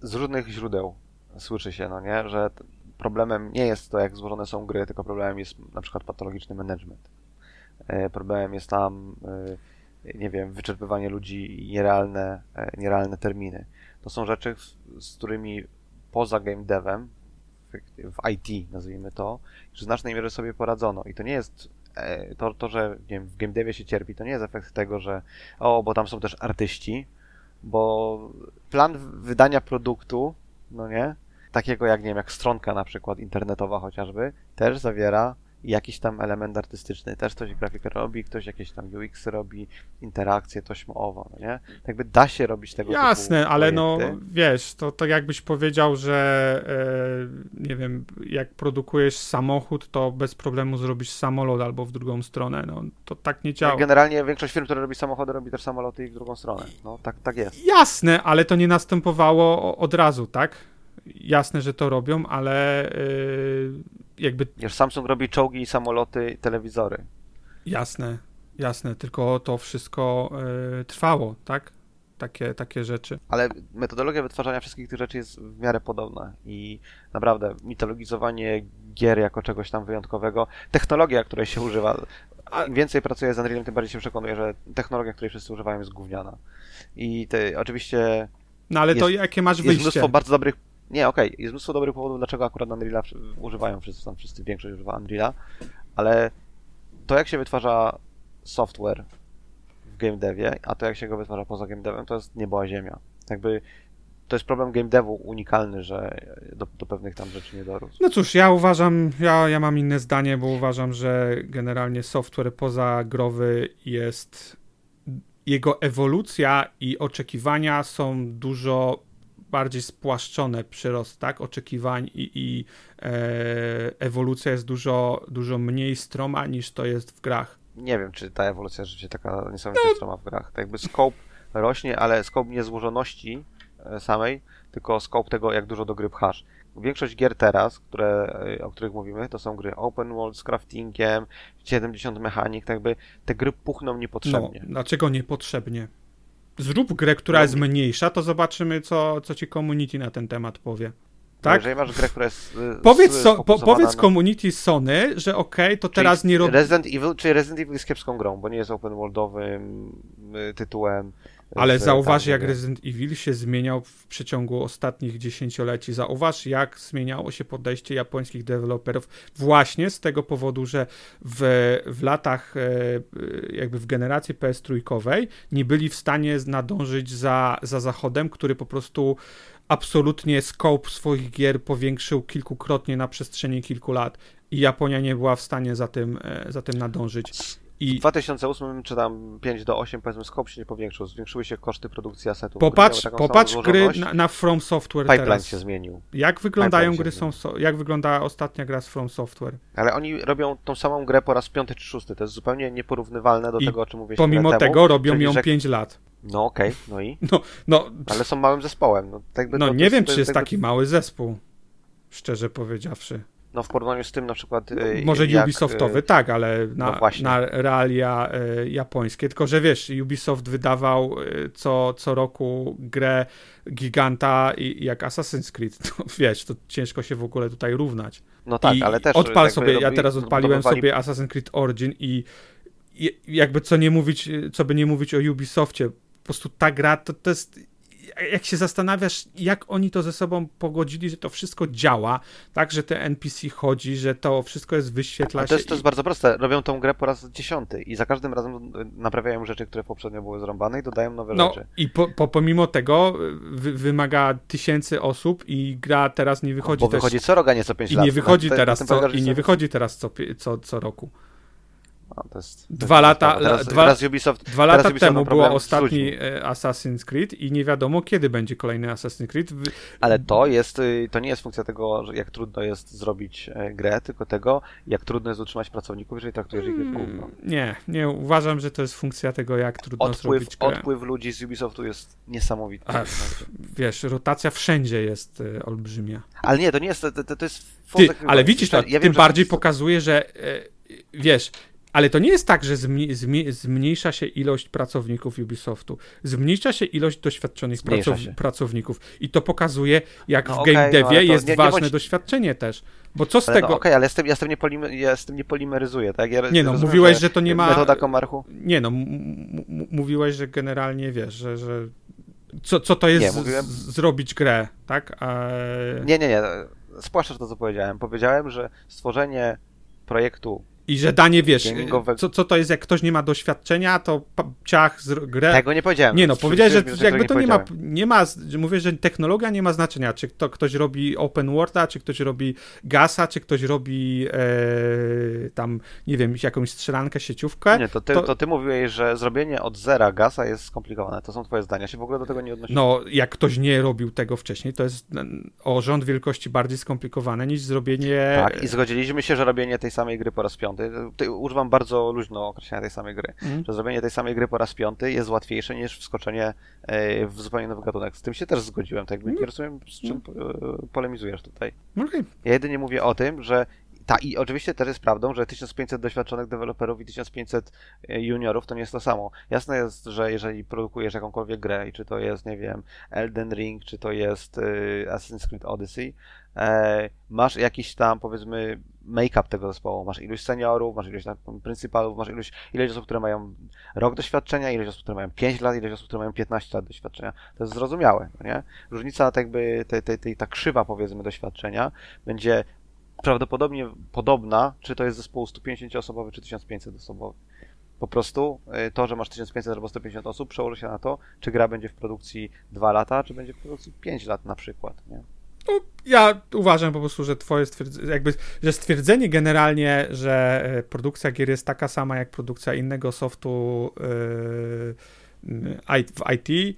Z różnych źródeł słyszy się, no nie, że problemem nie jest to, jak złożone są gry, tylko problemem jest na przykład patologiczny management. E, problemem jest tam, e, nie wiem, wyczerpywanie ludzi i nierealne, nierealne terminy. To są rzeczy, z którymi poza game devem, w IT nazwijmy to, w znacznej mierze sobie poradzono. I to nie jest E, to, to że nie wiem, w game devie się cierpi, to nie jest efekt tego, że o, bo tam są też artyści, bo plan wydania produktu, no nie, takiego jak, nie wiem, jak stronka na przykład internetowa chociażby, też zawiera jakiś tam element artystyczny. Też ktoś grafikę robi, ktoś jakieś tam UX robi, interakcje tośmoowo, no nie? Tak jakby da się robić tego Jasne, ale no wiesz, to tak jakbyś powiedział, że e, nie wiem, jak produkujesz samochód, to bez problemu zrobisz samolot albo w drugą stronę, no to tak nie działa. Generalnie większość firm, które robi samochody, robi też samoloty i w drugą stronę. No tak, tak jest. Jasne, ale to nie następowało od razu, tak? Jasne, że to robią, ale yy, jakby... Wiesz, Samsung robi czołgi, samoloty, telewizory. Jasne, jasne, tylko to wszystko yy, trwało, tak? Takie, takie rzeczy. Ale metodologia wytwarzania wszystkich tych rzeczy jest w miarę podobna i naprawdę mitologizowanie gier jako czegoś tam wyjątkowego, technologia, której się używa, im więcej pracuję z Unrealem, tym bardziej się przekonuję, że technologia, której wszyscy używają jest gówniana. I te, oczywiście... No ale jest, to jakie masz wyjście? Jest mnóstwo bardzo dobrych nie, okej, okay. jest mnóstwo dobrych powodów, dlaczego akurat Unreal'a używają wszyscy, tam wszyscy, większość używa Unreal'a, ale to jak się wytwarza software w game devie, a to jak się go wytwarza poza game devem, to jest niebo a ziemia. Jakby to jest problem game devu unikalny, że do, do, pewnych tam rzeczy nie dorósł. No cóż, ja uważam, ja, ja mam inne zdanie, bo uważam, że generalnie software pozagrowy jest jego ewolucja i oczekiwania są dużo bardziej spłaszczone przyrost tak, oczekiwań i, i e, ewolucja jest dużo, dużo mniej stroma niż to jest w grach. Nie wiem, czy ta ewolucja rzeczywiście taka niesamowicie no. stroma w grach. Tak jakby scope rośnie, ale scope nie złożoności e, samej, tylko scope tego, jak dużo do gry pchasz. Większość gier teraz, które, e, o których mówimy, to są gry open world z craftingiem, 70 mechanik, tak jakby te gry puchną niepotrzebnie. No, dlaczego niepotrzebnie? Zrób grę, która jest mniejsza, to zobaczymy, co, co ci community na ten temat powie. Tak? Jeżeli masz grę, która jest. Y, powiedz, so, po, powiedz na... community Sony, że okej, okay, to Czyli teraz nie robi. Resident Evil, czy Resident Evil jest kiepską grą, bo nie jest open worldowym y, tytułem. Ale zauważ, jak Resident Evil się zmieniał w przeciągu ostatnich dziesięcioleci. Zauważ, jak zmieniało się podejście japońskich deweloperów właśnie z tego powodu, że w, w latach, e, jakby w generacji PS trójkowej nie byli w stanie nadążyć za, za zachodem, który po prostu absolutnie scope swoich gier powiększył kilkukrotnie na przestrzeni kilku lat i Japonia nie była w stanie za tym, e, za tym nadążyć. I... W 2008 czy tam 5 do 8 powiedzmy scope się nie powiększył, zwiększyły się koszty produkcji asetów. Popatrz, popatrz gry na, na, From Software Pipeline teraz. się zmienił. Jak wyglądają Pipeline gry są, jak wygląda ostatnia gra z From Software? Ale oni robią tą samą grę po raz piąty czy szósty, to jest zupełnie nieporównywalne do I tego, o czym mówię pomimo tego temu, robią ją że... 5 lat. No okej, okay, no i? No, no, Ale są małym zespołem. No, tak no nie wiem, czy jest taki mały zespół, szczerze powiedziawszy. No w porównaniu z tym na przykład... No, może jak, Ubisoftowy, y, tak, ale na, no na realia y, japońskie. Tylko, że wiesz, Ubisoft wydawał y, co, co roku grę giganta jak Assassin's Creed. To, wiesz, to ciężko się w ogóle tutaj równać. No tak, I ale też... Odpal sobie, ja teraz odpaliłem sobie Assassin's Creed Origin i, i jakby co nie mówić, co by nie mówić o Ubisoftie, po prostu ta gra to, to jest jak się zastanawiasz, jak oni to ze sobą pogodzili, że to wszystko działa, tak, że te NPC chodzi, że to wszystko jest wyświetla to jest, to jest bardzo proste. Robią tą grę po raz dziesiąty i za każdym razem naprawiają rzeczy, które poprzednio były zrąbane i dodają nowe no, rzeczy. i po, po, pomimo tego wy, wymaga tysięcy osób i gra teraz nie wychodzi Bo też... wychodzi co rok, a nie co 5 lat. I nie wychodzi teraz co, i nie wychodzi teraz co, co, co roku. No, to jest, to Dwa lata- teraz, dwa- teraz Ubisoft, Dwa lata teraz temu było ostatni e, Assassin's Creed i nie wiadomo kiedy będzie kolejny Assassin's Creed. Ale to jest, y, to nie jest funkcja tego, jak trudno jest zrobić e, grę, tylko tego, jak trudno jest utrzymać pracowników, jeżeli traktujesz ich gówno. Nie, nie uważam, że to jest funkcja tego, jak trudno Odpływ, zrobić grę. odpływ ludzi z Ubisoftu jest niesamowity. A, Wiesz, rotacja wszędzie jest e, olbrzymia. Ale nie, to nie jest, to, to, to jest... Ty, ale widzisz, to ja wiem, tym że bardziej jest- pokazuje, że e, wiesz, ale to nie jest tak, że zmniejsza się ilość pracowników Ubisoftu. Zmniejsza się ilość doświadczonych pracow, się. pracowników. I to pokazuje, jak No w okej, game no devie to jest nie- nie ważne bądź- doświadczenie też. Bo co z Ale tego... No, Okej, ale ja z tym, ja z tym nie, polimy, ja z tym nie polimeryzuję, tak? Ja Nie no, rozumiem, mówiłeś, że to nie ma- Metoda komarchu? Nie no, mówiłeś, że generalnie wiesz, że, że co, co to jest Nie, mówiłem- zrobić grę, tak? A... Nie, nie, nie. Spłaszczasz to, co powiedziałem. Powiedziałem, że stworzenie projektu I że danie, wiesz, Gamingowe- co, co to jest, jak ktoś nie ma doświadczenia, to ciach, zr- grę... Tego nie powiedziałem. Nie no, powiedziałeś, że, jakby to nie ma, powiedziałem. nie ma, mówię, że technologia nie ma znaczenia, czy to ktoś robi open worlda, czy ktoś robi gasa, czy ktoś robi e, tam, nie wiem, jakąś strzelankę, sieciówkę. Nie, to ty, to- to... ty mówiłeś, że zrobienie od zera gasa jest skomplikowane. To są twoje zdania. Się w ogóle do tego nie odnosiłem. No, jak ktoś nie robił tego wcześniej, to jest o rząd wielkości bardziej skomplikowane niż zrobienie... Tak, i zgodziliśmy się, że robienie tej samej gry po raz piąty, tutaj używam bardzo luźno określenia tej samej gry, Mhm. że zrobienie tej samej gry po raz piąty jest łatwiejsze niż wskoczenie e, w zupełnie nowy gatunek. Z tym się też zgodziłem, tak jakby nie rozumiem, z czym e, polemizujesz tutaj. Okej. Ja jedynie mówię o tym, że ta, i oczywiście też jest prawdą, że 1500 doświadczonych deweloperów i 1500 juniorów to nie jest to samo. Jasne jest, że jeżeli produkujesz jakąkolwiek grę i czy to jest, nie wiem, Elden Ring, czy to jest y, Assassin's Creed Odyssey, e, masz jakiś tam, powiedzmy, make-up tego zespołu. Masz ilość seniorów, masz tam pryncypalów, masz ilość, ilość osób, które mają rok doświadczenia, ilość osób, które mają 5 lat, ilość osób, które mają 15 lat doświadczenia. To jest zrozumiałe, no nie? Różnica tak jakby, tej, tej, tej, ta krzywa, powiedzmy, doświadczenia będzie prawdopodobnie podobna, czy to jest zespół 150-osobowy, czy 1500-osobowy. Po prostu y, to, że masz 1500 albo 150 osób, przełoży się na to, czy gra będzie w produkcji 2 lata, czy będzie w produkcji 5 lat na przykład. Nie? No, ja uważam po prostu, że twoje stwierdzenie, jakby, że stwierdzenie generalnie, że e, produkcja gier jest taka sama jak produkcja innego softu e, w IT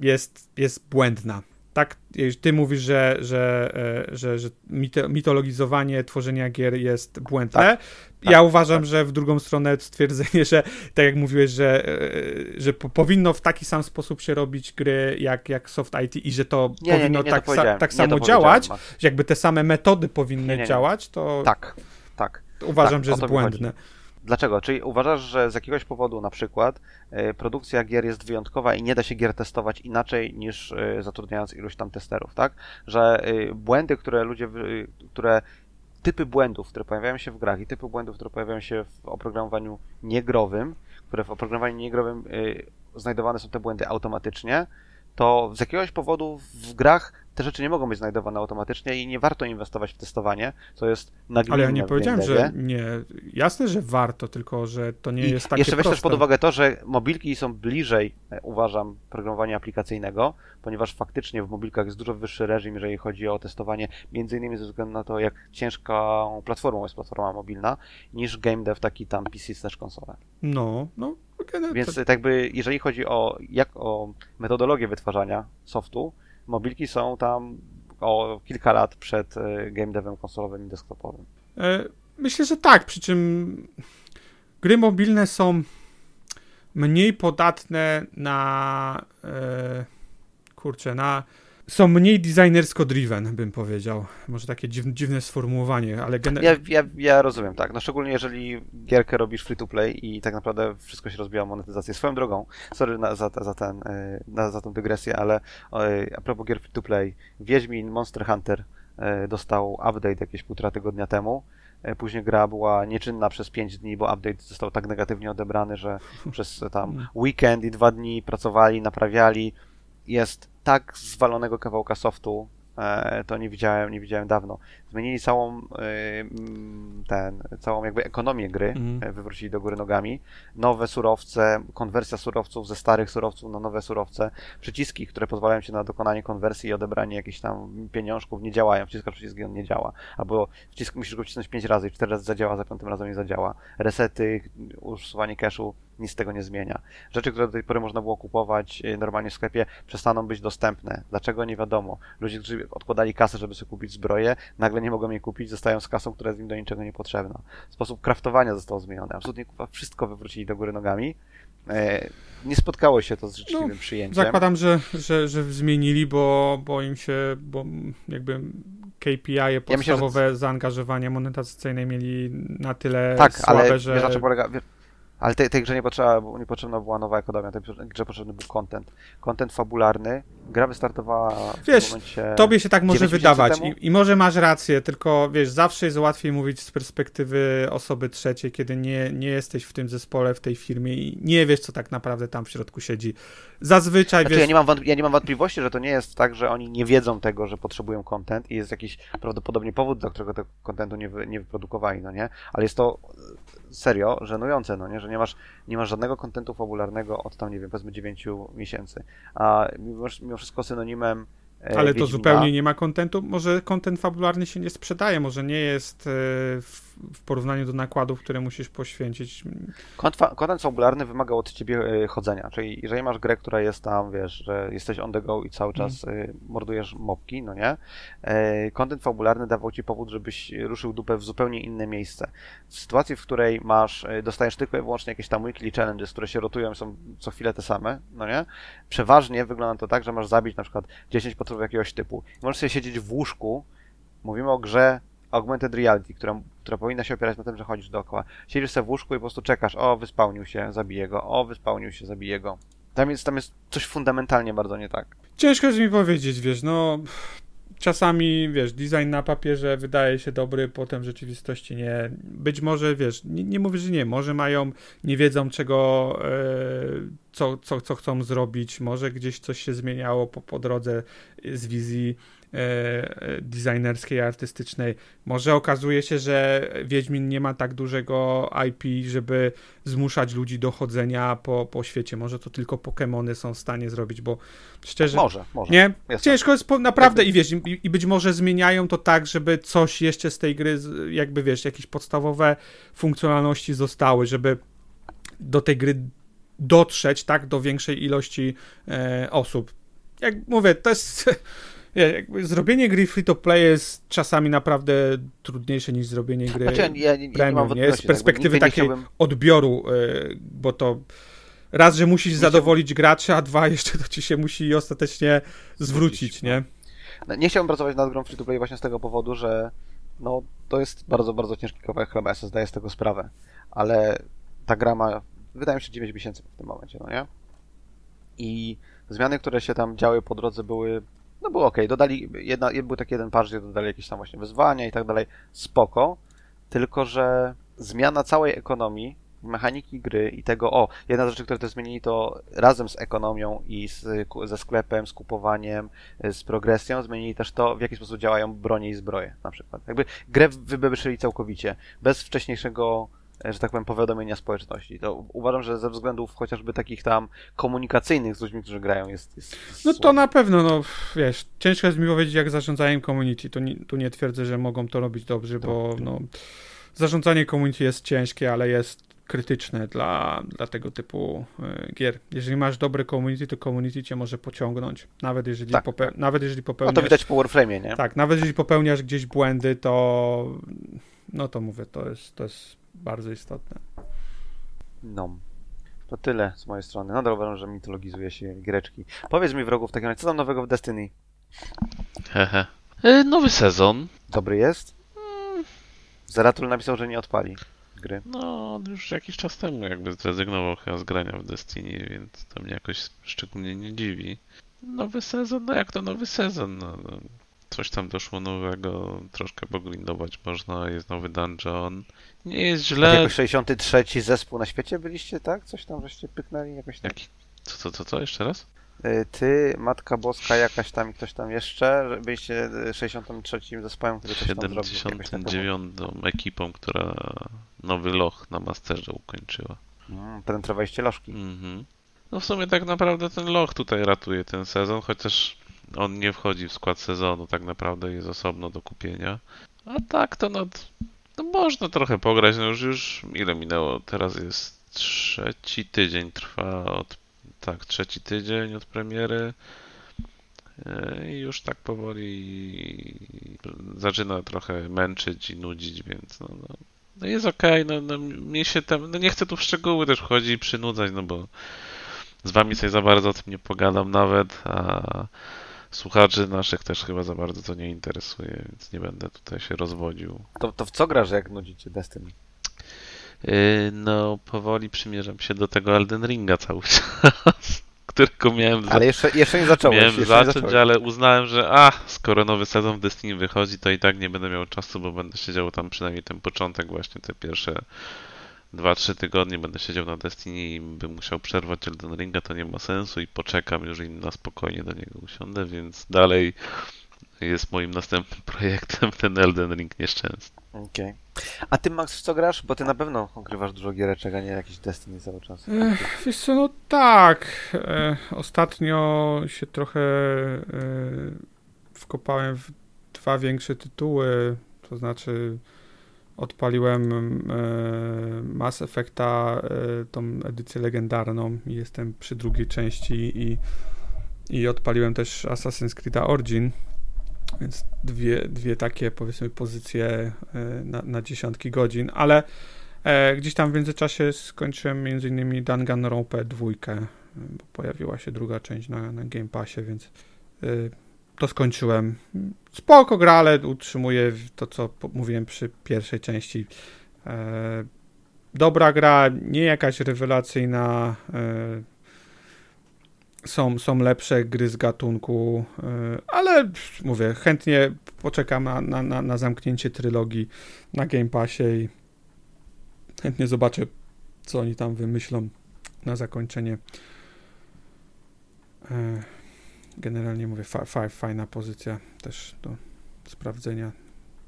jest, jest błędna. Tak, ty mówisz, że, że, e, że, że mito, mitologizowanie tworzenia gier jest błędne. Tak, ja tak, uważam, tak. że w drugą stronę stwierdzenie, że tak jak mówiłeś, że, e, że po, powinno w taki sam sposób się robić gry jak, jak soft IT i że to Nie, nie, nie, powinno nie tak, sa, tak samo działać, Max. że jakby te same metody powinny działać, to Tak, tak. uważam, tak, że jest błędne. Dlaczego? Czyli uważasz, że z jakiegoś powodu na przykład y, produkcja gier jest wyjątkowa i nie da się gier testować inaczej niż y, zatrudniając iluś tam testerów, tak? Że y, błędy, które ludzie, które typy błędów, które pojawiają się w grach i typy błędów, które pojawiają się w oprogramowaniu niegrowym, które w oprogramowaniu niegrowym znajdowane są te błędy automatycznie, to z jakiegoś powodu w grach te rzeczy nie mogą być znajdowane automatycznie i nie warto inwestować w testowanie, co jest nagminne Ale ja nie powiedziałem, że nie. Jasne, że warto, tylko że to nie I jest takie jeszcze weź proste. też pod uwagę to, że mobilki są bliżej, e, uważam, programowania aplikacyjnego, ponieważ faktycznie w mobilkach jest dużo wyższy reżim, jeżeli chodzi o testowanie, między innymi ze względu na to, jak ciężką platformą jest platforma mobilna, niż game dev taki tam PC też konsolę. No, no. no Więc to, tak jakby, jeżeli chodzi o, jak, o metodologię wytwarzania softu, mobilki są tam o kilka lat przed e, game devem konsolowym i desktopowym. e, myślę, że tak, przy czym gry mobilne są mniej podatne na e, kurczę, na są mniej designersko driven, bym powiedział. Może takie dziw, dziwne sformułowanie, ale generalnie Ja, ja, ja rozumiem, tak. No szczególnie jeżeli gierkę robisz free to play i tak naprawdę wszystko się rozbija o monetyzację. Swoją drogą, sorry na, za, za, ten, e, na, za tą dygresję, ale e, a propos gier free to play, Wiedźmin Monster Hunter e, dostał update jakieś półtora tygodnia temu. Później gra była nieczynna przez 5 dni, bo update został tak negatywnie odebrany, że przez tam weekend i dwa dni pracowali, naprawiali. Jest tak zwalonego kawałka softu e, to nie widziałem, nie widziałem dawno. Zmienili całą e, mm, ten, całą jakby ekonomię gry, Mhm. e, wywrócili do góry nogami. Nowe surowce, konwersja surowców ze starych surowców na nowe surowce. Przyciski, które pozwalają ci na dokonanie konwersji i odebranie jakichś tam pieniążków nie działają. Wciskasz przycisk i on nie działa. Albo wcisk musisz go wcisnąć 5 razy i 4 razy zadziała, za piątym razem nie zadziała. Resety, usuwanie cache'u, nic z tego nie zmienia. Rzeczy, które do tej pory można było kupować e, normalnie w sklepie, przestaną być dostępne. Dlaczego? Nie wiadomo. Ludzie, którzy odkładali kasę, żeby sobie kupić zbroję, nagle nie mogą jej kupić, zostają z kasą, która jest im do niczego niepotrzebna. Sposób kraftowania został zmieniony. Absolutnie kurwa, wszystko wywrócili do góry nogami. E, nie spotkało się to z życzliwym No, przyjęciem. Zakładam, że, że, że zmienili, bo, bo im się, bo jakby KPI -e podstawowe zaangażowania monetyzacyjne mieli na tyle tak, słabe, ale że... wiesz na czym polega... Wiesz, ale tej, tej grze nie potrzeba, bo- nie potrzebna była nowa ekonomia, tej grze potrzebny był content. Content fabularny. Gra wystartowała w Wiesz, momencie... Tobie się tak może 9 miesięcy wydawać? I, i może masz rację, tylko wiesz, zawsze jest łatwiej mówić z perspektywy osoby trzeciej, kiedy nie, nie jesteś w tym zespole, w tej firmie i nie wiesz, co tak naprawdę tam w środku siedzi. Zazwyczaj, Znaczy, wiesz, ja, nie mam ja nie mam wątpliwości, że to nie jest tak, że oni nie wiedzą tego, że potrzebują content i jest jakiś prawdopodobnie powód, dla którego tego contentu nie, wy, nie wyprodukowali, no nie? Ale jest to e, serio żenujące, no nie? Że nie masz, nie masz żadnego contentu fabularnego od tam, nie wiem, powiedzmy 9 miesięcy. A mimo, mimo wszystko synonimem ale to zupełnie nie ma kontentu. Może kontent fabularny się nie sprzedaje, może nie jest e, w, porównaniu do nakładów, które musisz poświęcić. Kont- Content fabularny wymaga od ciebie e, chodzenia, czyli jeżeli masz grę, która jest tam, wiesz, że jesteś on the go i cały czas e, mordujesz mopki, no nie? E, Content fabularny dawał ci powód, żebyś ruszył dupę w zupełnie inne miejsce. W sytuacji, w której masz, e, dostajesz tylko i wyłącznie jakieś tam weekly challenges, które się rotują są co chwilę te same, no nie? Przeważnie wygląda to tak, że masz zabić na przykład 10 jakiegoś typu. Możesz sobie siedzieć w łóżku, mówimy o grze augmented reality, która, która powinna się opierać na tym, że chodzisz dookoła. Siedzisz sobie w łóżku i po prostu czekasz, o, wyspełnił się, zabiję go, o, wyspełnił się, zabiję go. Tam jest, tam jest coś fundamentalnie bardzo nie tak. Ciężko jest mi powiedzieć, wiesz, no czasami, wiesz, design na papierze wydaje się dobry, potem w rzeczywistości nie. Być może, wiesz, nie, nie mówię, że nie, może mają, nie wiedzą czego, e, co, co, co chcą zrobić, może gdzieś coś się zmieniało po, po drodze z wizji designerskiej, artystycznej. Może okazuje się, że Wiedźmin nie ma tak dużego IP, żeby zmuszać ludzi do chodzenia po, po świecie. Może to tylko Pokémony są w stanie zrobić, bo szczerze... Może, może. Nie, Jest ciężko jest po, naprawdę i wiesz, i, i być może zmieniają to tak, żeby coś jeszcze z tej gry, jakby wiesz, jakieś podstawowe funkcjonalności zostały, żeby do tej gry dotrzeć, tak, do większej ilości e, osób. Jak mówię, to jest, zrobienie gry free to play jest czasami naprawdę trudniejsze niż zrobienie gry Znaczy, ja, nie- nie, nie premium, mam nie? wątpliwości. Z perspektywy jakby nigdy takiej nie chciałbym, odbioru, e, bo to raz, że musisz zadowolić gracza, a dwa, jeszcze to ci się musi ostatecznie zwrócić, nie? no, nie chciałbym pracować nad grą free to play właśnie z tego powodu, że no, to jest bardzo, bardzo ciężki kawałek chleba, ja sobie zdaję z tego sprawę. Ale ta gra ma, wydaje mi się, 9 miesięcy w tym momencie, no nie? I zmiany, które się tam działy po drodze były, no było ok. Dodali, jedna, był taki jeden patch, gdzie dodali jakieś tam właśnie wyzwania i tak dalej. Spoko. Tylko, że zmiana całej ekonomii, mechaniki gry i tego, o, jedna z rzeczy, które to zmienili, to razem z ekonomią i z, ze sklepem, z kupowaniem, z progresją, zmienili też to, w jaki sposób działają bronie i zbroje, na przykład. Jakby grę wybebyszyli całkowicie, bez wcześniejszego że tak powiem, powiadomienia społeczności. To uważam, że ze względów chociażby takich tam komunikacyjnych z ludźmi, którzy grają, jest. jest No to na pewno, no wiesz, ciężko jest mi powiedzieć, jak zarządzają community. To nie, tu nie twierdzę, że mogą to robić dobrze, bo no, zarządzanie community jest ciężkie, ale jest krytyczne dla, dla tego typu y, gier. Jeżeli masz dobre community, to community cię może pociągnąć. Nawet jeżeli, Tak, pope- tak. nawet jeżeli No popełniasz... to widać po Warframe'ie, nie? Tak, nawet jeżeli popełniasz gdzieś błędy, to no to mówię, to jest, to jest bardzo istotne. No. To tyle z mojej strony. Nadal uważam, że mitologizuje się greczki. Powiedz mi wrogów w takim razie, co tam nowego w Destiny? Hehe. E, Nowy sezon. Dobry jest? Zeratul napisał, że nie odpali gry. No, on już jakiś czas temu jakby zrezygnował chyba z grania w Destiny, więc to mnie jakoś szczególnie nie dziwi. Nowy sezon, no jak to nowy sezon? No, no, coś tam doszło nowego, troszkę pogrindować można, jest nowy dungeon. Nie jest Tak źle. jako 63 zespół na świecie byliście, tak? Coś tam żeście pyknęli jakoś tak? Jaki? Co, co, co, co? Jeszcze raz? y, ty, Matka Boska, jakaś tam i ktoś tam jeszcze, byliście y, 63 zespołem, który coś tam zrobił. jakoś tak na komu- 79 ekipą, która nowy loch na Masterze ukończyła. Mm, penetrowaliście lożki. Mhm. No w sumie tak naprawdę ten loch tutaj ratuje ten sezon, chociaż on nie wchodzi w skład sezonu, tak naprawdę jest osobno do kupienia. A tak to no, no można trochę pograć, no już, już ile minęło? Teraz jest trzeci tydzień trwa od, tak, trzeci tydzień od premiery. E, I już tak powoli zaczyna trochę męczyć i nudzić, więc no, no, no jest okej, no, no mnie się tam, no nie chcę tu w szczegóły też wchodzić i przynudzać, no bo z wami sobie za bardzo o tym nie pogadam nawet, a słuchaczy naszych też chyba za bardzo to nie interesuje, więc nie będę tutaj się rozwodził. To, to w co grasz, jak nudzicie Destiny? Yy, no, powoli przymierzam się do tego Elden Ringa cały czas, którego miałem, za- Ale jeszcze, jeszcze nie zacząłeś. miałem jeszcze zacząć, zacząłeś. ale uznałem, że a, skoro nowy sezon w Destiny wychodzi, to i tak nie będę miał czasu, bo będę siedział tam przynajmniej ten początek, właśnie te pierwsze 2-3 tygodnie będę siedział na Destiny i bym musiał przerwać Elden Ringa, to nie ma sensu i poczekam już i na spokojnie do niego usiądę, więc dalej jest moim następnym projektem ten Elden Ring nieszczęsny. Okej. A ty, Max, co grasz? Bo ty na pewno ogrywasz dużo giereczek, a nie jakiś Destiny cały czas. Ech, wiesz co, no tak. E, ostatnio się trochę e, wkopałem w dwa większe tytuły, to znaczy odpaliłem e, Mass Effecta, e, tą edycję legendarną jestem przy drugiej części i, i odpaliłem też Assassin's Creed Origin, więc dwie, dwie takie powiedzmy pozycje e, na, na dziesiątki godzin, ale E, gdzieś tam w międzyczasie skończyłem m.in. Danganronpa 2, e, bo pojawiła się druga część na, na Game Passie, więc to skończyłem. Spoko gra, ale utrzymuję to, co mówiłem przy pierwszej części. E, dobra gra, nie jakaś rewelacyjna. E, są, są lepsze gry z gatunku, e, ale mówię, chętnie poczekam na, na, na, na zamknięcie trylogii na Game Passie i chętnie zobaczę, co oni tam wymyślą na zakończenie. E, Generalnie mówię, fa, fa, fajna pozycja też do sprawdzenia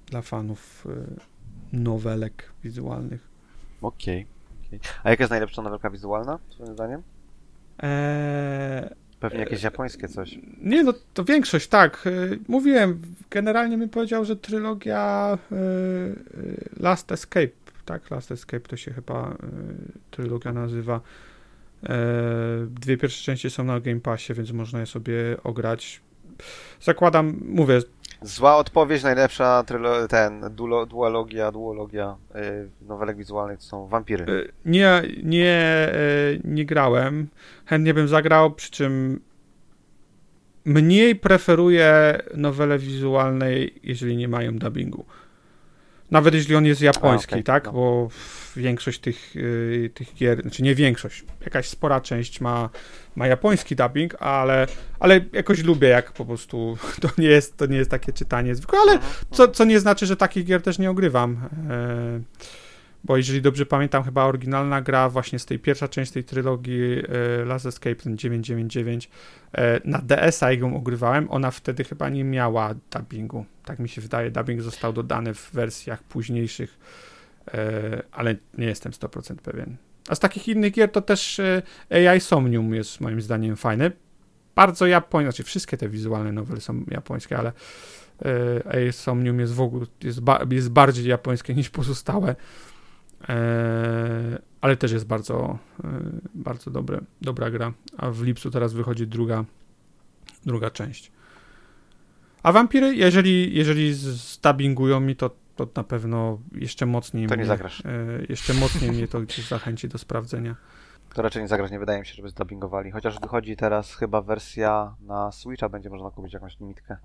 dla fanów e, nowelek wizualnych. Okej. okej. A jaka jest najlepsza nowelka wizualna, twoim zdaniem? Eee, Pewnie jakieś japońskie coś. Nie, no to większość, tak. E, Mówiłem, generalnie mi powiedział, że trylogia e, e, Last Escape, tak? Last Escape to się chyba e, trylogia nazywa. E, Dwie pierwsze części są na Game Passie, więc można je sobie ograć. Zakładam, mówię, Zła odpowiedź, najlepsza trylo- ten, duologia, duologia yy, nowelek wizualnych to są wampiry. e, nie, nie, e, nie grałem. Chętnie bym zagrał, przy czym mniej preferuję nowele wizualnej, jeżeli nie mają dubbingu. Nawet jeśli on jest japoński, A, okej, tak? no. Bo większość tych, y, tych gier, znaczy nie większość, jakaś spora część ma, ma japoński dubbing, ale, ale jakoś lubię, jak po prostu to nie jest, to nie jest takie czytanie zwykłe, ale co, co nie znaczy, że takich gier też nie ogrywam. E, bo jeżeli dobrze pamiętam, chyba oryginalna gra właśnie z tej pierwsza część tej trylogii e, Last Escape, ten 999, e, na DS-a ją ogrywałem, ona wtedy chyba nie miała dubbingu. Tak mi się wydaje, dubbing został dodany w wersjach późniejszych, e, ale nie jestem 100% pewien. A z takich innych gier to też AI Somnium jest moim zdaniem fajny. Bardzo japońskie, znaczy wszystkie te wizualne nowele są japońskie, ale AI Somnium jest w ogóle jest, ba, jest bardziej japońskie niż pozostałe. E, ale też jest bardzo, e, bardzo dobre, dobra gra. A w lipcu teraz wychodzi druga, druga część. A wampiry, jeżeli, jeżeli zdabingują mi, to, to na pewno jeszcze mocniej To nie mnie, zagrasz. e, jeszcze mocniej mnie to gdzieś zachęci do sprawdzenia. To raczej nie zagrać, nie wydaje mi się, żeby zdubbingowali. Chociaż wychodzi teraz chyba wersja na Switcha, będzie można kupić jakąś limitkę.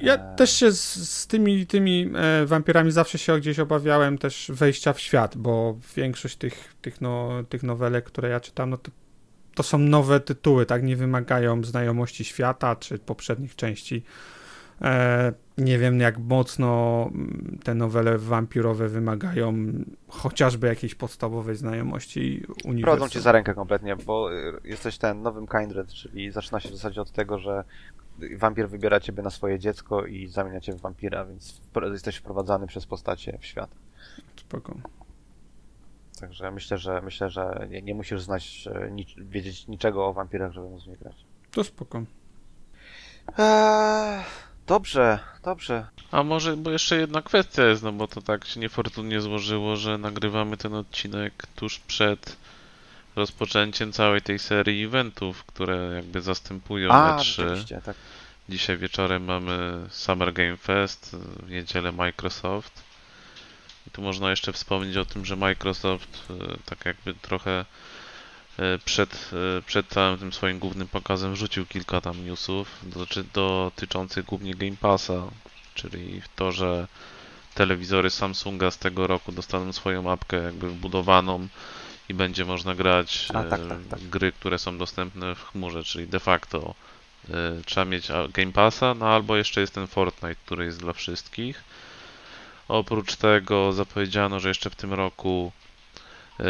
Ja E, też się z, z tymi, tymi e, wampirami zawsze się gdzieś obawiałem też wejścia w świat, bo większość tych, tych, no, tych nowelek, które ja czytam, no to, to są nowe tytuły, tak? Nie wymagają znajomości świata czy poprzednich części. E, nie wiem, jak mocno mm, te nowele wampirowe wymagają chociażby jakiejś podstawowej znajomości Prowadzą uniwersum. cię za rękę kompletnie, bo y, jesteś ten nowym Kindred, czyli zaczyna się w zasadzie od tego, że wampir wybiera ciebie na swoje dziecko i zamienia cię w wampira, więc jesteś wprowadzany przez postacie w świat. Spoko. Także myślę, że myślę, że nie, nie musisz znać, e, nic, wiedzieć niczego o wampirach, żeby móc w nie grać. To spoko. Eee, dobrze, dobrze. A może, bo jeszcze jedna kwestia jest, no bo to tak się niefortunnie złożyło, że nagrywamy ten odcinek tuż przed rozpoczęciem całej tej serii eventów, które jakby zastępują A, E3. rzeczywiście, tak. Dzisiaj wieczorem mamy Summer Game Fest, w niedzielę Microsoft. I tu można jeszcze wspomnieć o tym, że Microsoft e, tak jakby trochę e, przed, e, przed całym tym swoim głównym pokazem rzucił kilka tam newsów dotyczących głównie Game Passa, czyli to, że telewizory Samsunga z tego roku dostaną swoją apkę jakby wbudowaną i będzie można grać A, tak, tak, tak. gry, które są dostępne w chmurze, czyli de facto e, trzeba mieć Game Passa, no albo jeszcze jest ten Fortnite, który jest dla wszystkich. Oprócz tego zapowiedziano, że jeszcze w tym roku e,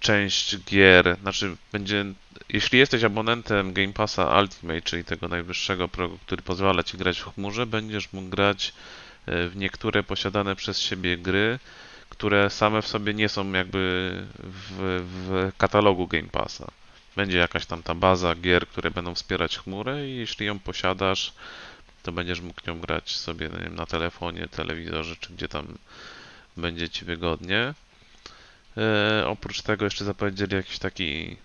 część gier, znaczy będzie, jeśli jesteś abonentem Game Passa Ultimate, czyli tego najwyższego progu, który pozwala ci grać w chmurze, będziesz mógł grać e, w niektóre posiadane przez siebie gry, które same w sobie nie są jakby w, w katalogu Game Passa. Będzie jakaś tam ta baza gier, które będą wspierać chmurę i jeśli ją posiadasz, to będziesz mógł nią grać sobie nie wiem, na telefonie, telewizorze, czy gdzie tam będzie ci wygodnie. E, oprócz tego jeszcze zapowiedzieli jakiś taki,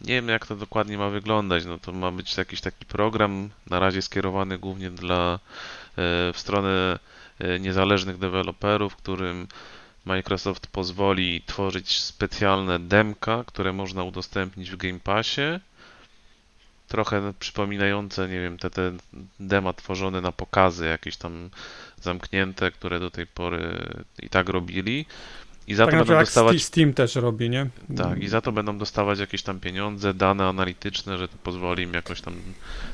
nie wiem jak to dokładnie ma wyglądać, no to ma być jakiś taki program, na razie skierowany głównie dla, e, w stronę e, niezależnych deweloperów, którym Microsoft pozwoli tworzyć specjalne demka, które można udostępnić w Game Passie. Trochę przypominające, nie wiem, te, te dema tworzone na pokazy, jakieś tam zamknięte, które do tej pory i tak robili. I za Tak to będą dostawać. Steam- Steam też robi, nie? Tak, i za to będą dostawać jakieś tam pieniądze, dane analityczne, że to pozwoli im jakoś tam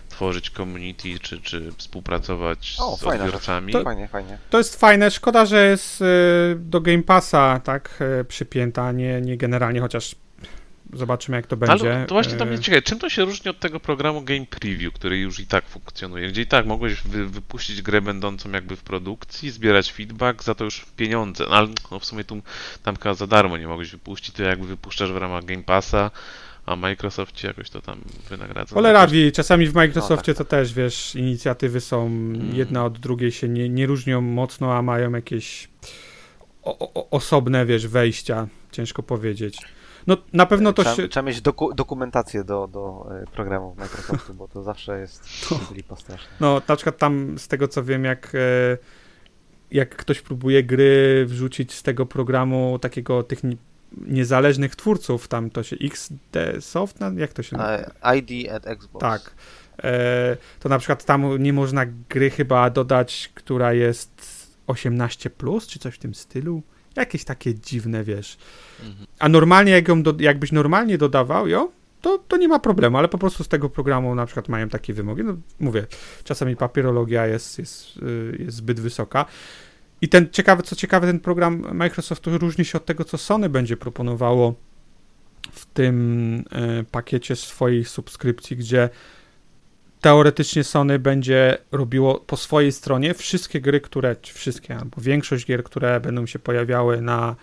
tworzyć community, czy, czy współpracować O, z fajna rzecz. odbiorcami. To- Fajnie, fajnie. To jest fajne, szkoda, że jest y, do Game Passa tak y, przypięta, nie, nie generalnie, chociaż zobaczymy jak to będzie. Ale to właśnie Y, mnie ciekawe, czym to się różni od tego programu Game Preview, który już i tak funkcjonuje, gdzie i tak mogłeś wy, wypuścić grę będącą jakby w produkcji, zbierać feedback, za to już pieniądze, no, ale no w sumie tu tam za darmo nie mogłeś wypuścić, to jakby wypuszczasz w ramach Game Passa, a Microsoft ci jakoś to tam wynagradza. Cholera Jakoś- wie, czasami w Microsoftie No, tak. to też, wiesz, inicjatywy są Mm. jedna od drugiej się nie, nie różnią mocno, a mają jakieś o, o, osobne, wiesz, wejścia, ciężko powiedzieć. No na pewno to trzeba, się... trzeba mieć doku, dokumentację do, do e, programów Microsoftu, bo to zawsze jest No. lipa straszna. No, na przykład tam z tego co wiem, jak, e, jak ktoś próbuje gry wrzucić z tego programu takiego tych ni- niezależnych twórców, tam to się XD Soft, jak to się nazywa? ID at Xbox. Tak. E, to na przykład tam nie można gry chyba dodać, która jest 18, plus, czy coś w tym stylu. Jakieś takie dziwne, wiesz. Mhm. A normalnie, jak ją do, jakbyś normalnie dodawał ją, to, to nie ma problemu, ale po prostu z tego programu na przykład mają takie wymogi. No, mówię, czasami papierologia jest, jest, y, jest zbyt wysoka. I ten ciekawy, co ciekawe, ten program Microsoftu różni się od tego, co Sony będzie proponowało w tym e, pakiecie swojej subskrypcji, gdzie teoretycznie Sony będzie robiło po swojej stronie wszystkie gry, które, wszystkie, albo większość gier, które będą się pojawiały na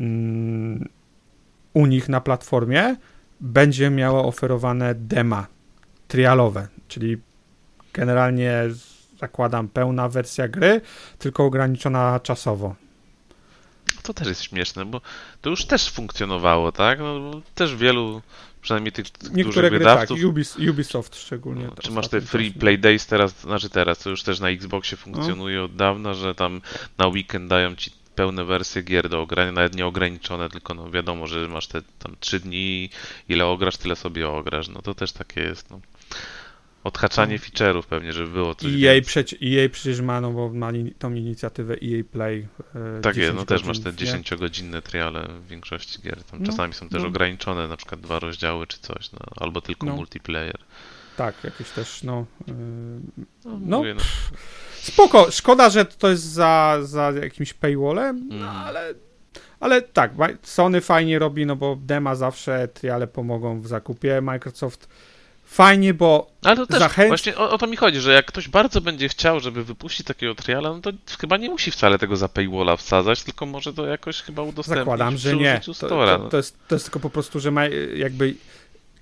mm, u nich na platformie, będzie miało oferowane dema trialowe, czyli generalnie zakładam pełna wersja gry, tylko ograniczona czasowo. To też jest śmieszne, bo to już też funkcjonowało, tak? No, też wielu, przynajmniej tych Niektóre dużych gry tak, wydawców, Ubis, Ubisoft szczególnie. No, czy masz te free play days teraz, znaczy teraz, to już też na Xboxie No. funkcjonuje od dawna, że tam na weekend dają ci pełne wersje gier do ogrania, nawet nie ograniczone, tylko no wiadomo, że masz te tam 3 dni, ile ograsz, tyle sobie ograsz. No to też takie jest, no. Odhaczanie feature'ów pewnie, żeby było coś EA, więcej. przeci- EA przecież ma, no bo ma li- tą inicjatywę EA Play. E, Tak jest, 10 no też masz te nie? 10-godzinne triale w większości gier. Tam No, czasami są też no. ograniczone, na przykład dwa rozdziały czy coś, no, albo tylko No. multiplayer. Tak, jakieś też, no... Yy, No, mówię, no. spoko, szkoda, że to jest za, za jakimś paywallem, no Mm. ale... Ale tak, Sony fajnie robi, no bo dema zawsze, triale pomogą w zakupie, Microsoft fajnie, bo Ale to też Zachęc- właśnie o, o to mi chodzi, że jak ktoś bardzo będzie chciał, żeby wypuścić takiego triala, no to chyba nie musi wcale tego za paywalla wsadzać, tylko może to jakoś chyba udostępnić zakładam, że nie. To, to, no. to, jest, to jest tylko po prostu, że ma jakby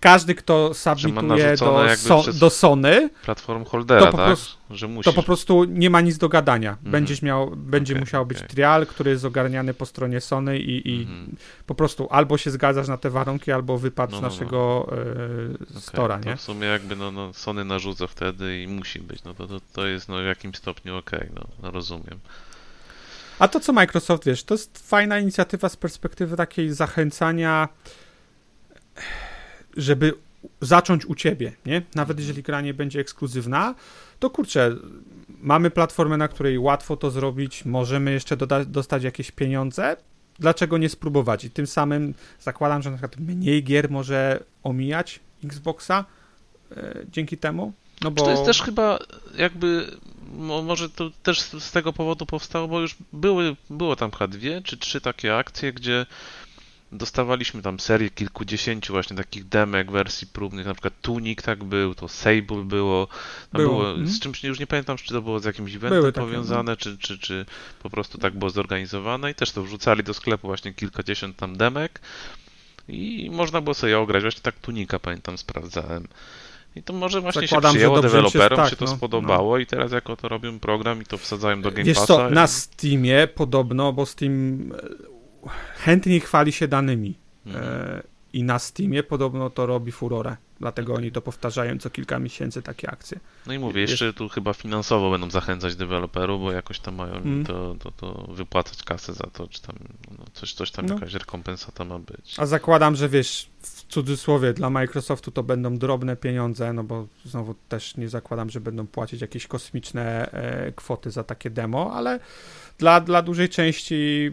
każdy, kto submituje do, so, do Sony, Platform holdera, to po tak? prostu- to po prostu nie ma nic do gadania. Mhm. Będziesz miał, będzie Okej, musiał być okej. trial, który jest ogarniany po stronie Sony i, i Mhm. po prostu albo się zgadzasz na te warunki, albo wypadł No, z no, no. naszego e, Okej, stora, to nie? w sumie jakby no, no, Sony narzuca wtedy i musi być, no to, to, to jest no, w jakimś stopniu okej, no, no rozumiem. A to co Microsoft, wiesz, to jest fajna inicjatywa z perspektywy takiej zachęcania, żeby zacząć u ciebie, nie? Nawet jeżeli gra nie będzie ekskluzywna, to kurczę, mamy platformę, na której łatwo to zrobić, możemy jeszcze doda- dostać jakieś pieniądze, dlaczego nie spróbować? I tym samym zakładam, że na przykład mniej gier może omijać Xboxa e, dzięki temu, no bo... To jest też chyba jakby, mo, może to też z z tego powodu powstało, bo już były, było tam chyba dwie czy trzy takie akcje, gdzie dostawaliśmy tam serię kilkudziesięciu właśnie takich demek, wersji próbnych, na przykład Tunic tak był, to Sable było, Było, było, mhm. z czymś już nie pamiętam, czy to było z jakimś eventem Były takie, no. powiązane, czy, czy, czy po prostu tak było zorganizowane i też to wrzucali do sklepu właśnie kilkadziesiąt tam demek i można było sobie ograć, właśnie tak Tunika pamiętam, sprawdzałem. I to może właśnie Zakładam, się przyjęło im się- deweloperom, tak, się to no, spodobało i teraz jako to robią program i to wsadzają do Game Wiesz Passa. co, i- na Steamie podobno, bo Steam e, chętnie chwali się danymi Mhm. e, i na Steamie podobno to robi furorę, dlatego oni to powtarzają co kilka miesięcy takie akcje. No i mówię, jeszcze tu chyba finansowo będą zachęcać deweloperów, bo jakoś tam mają Mm. to, to, to wypłacać kasę za to, czy tam no, coś, coś tam No. jakaś rekompensata ma być. A zakładam, że wiesz, w cudzysłowie dla Microsoftu to będą drobne pieniądze, no bo znowu też nie zakładam, że będą płacić jakieś kosmiczne e, kwoty za takie demo, ale dla, dla dużej części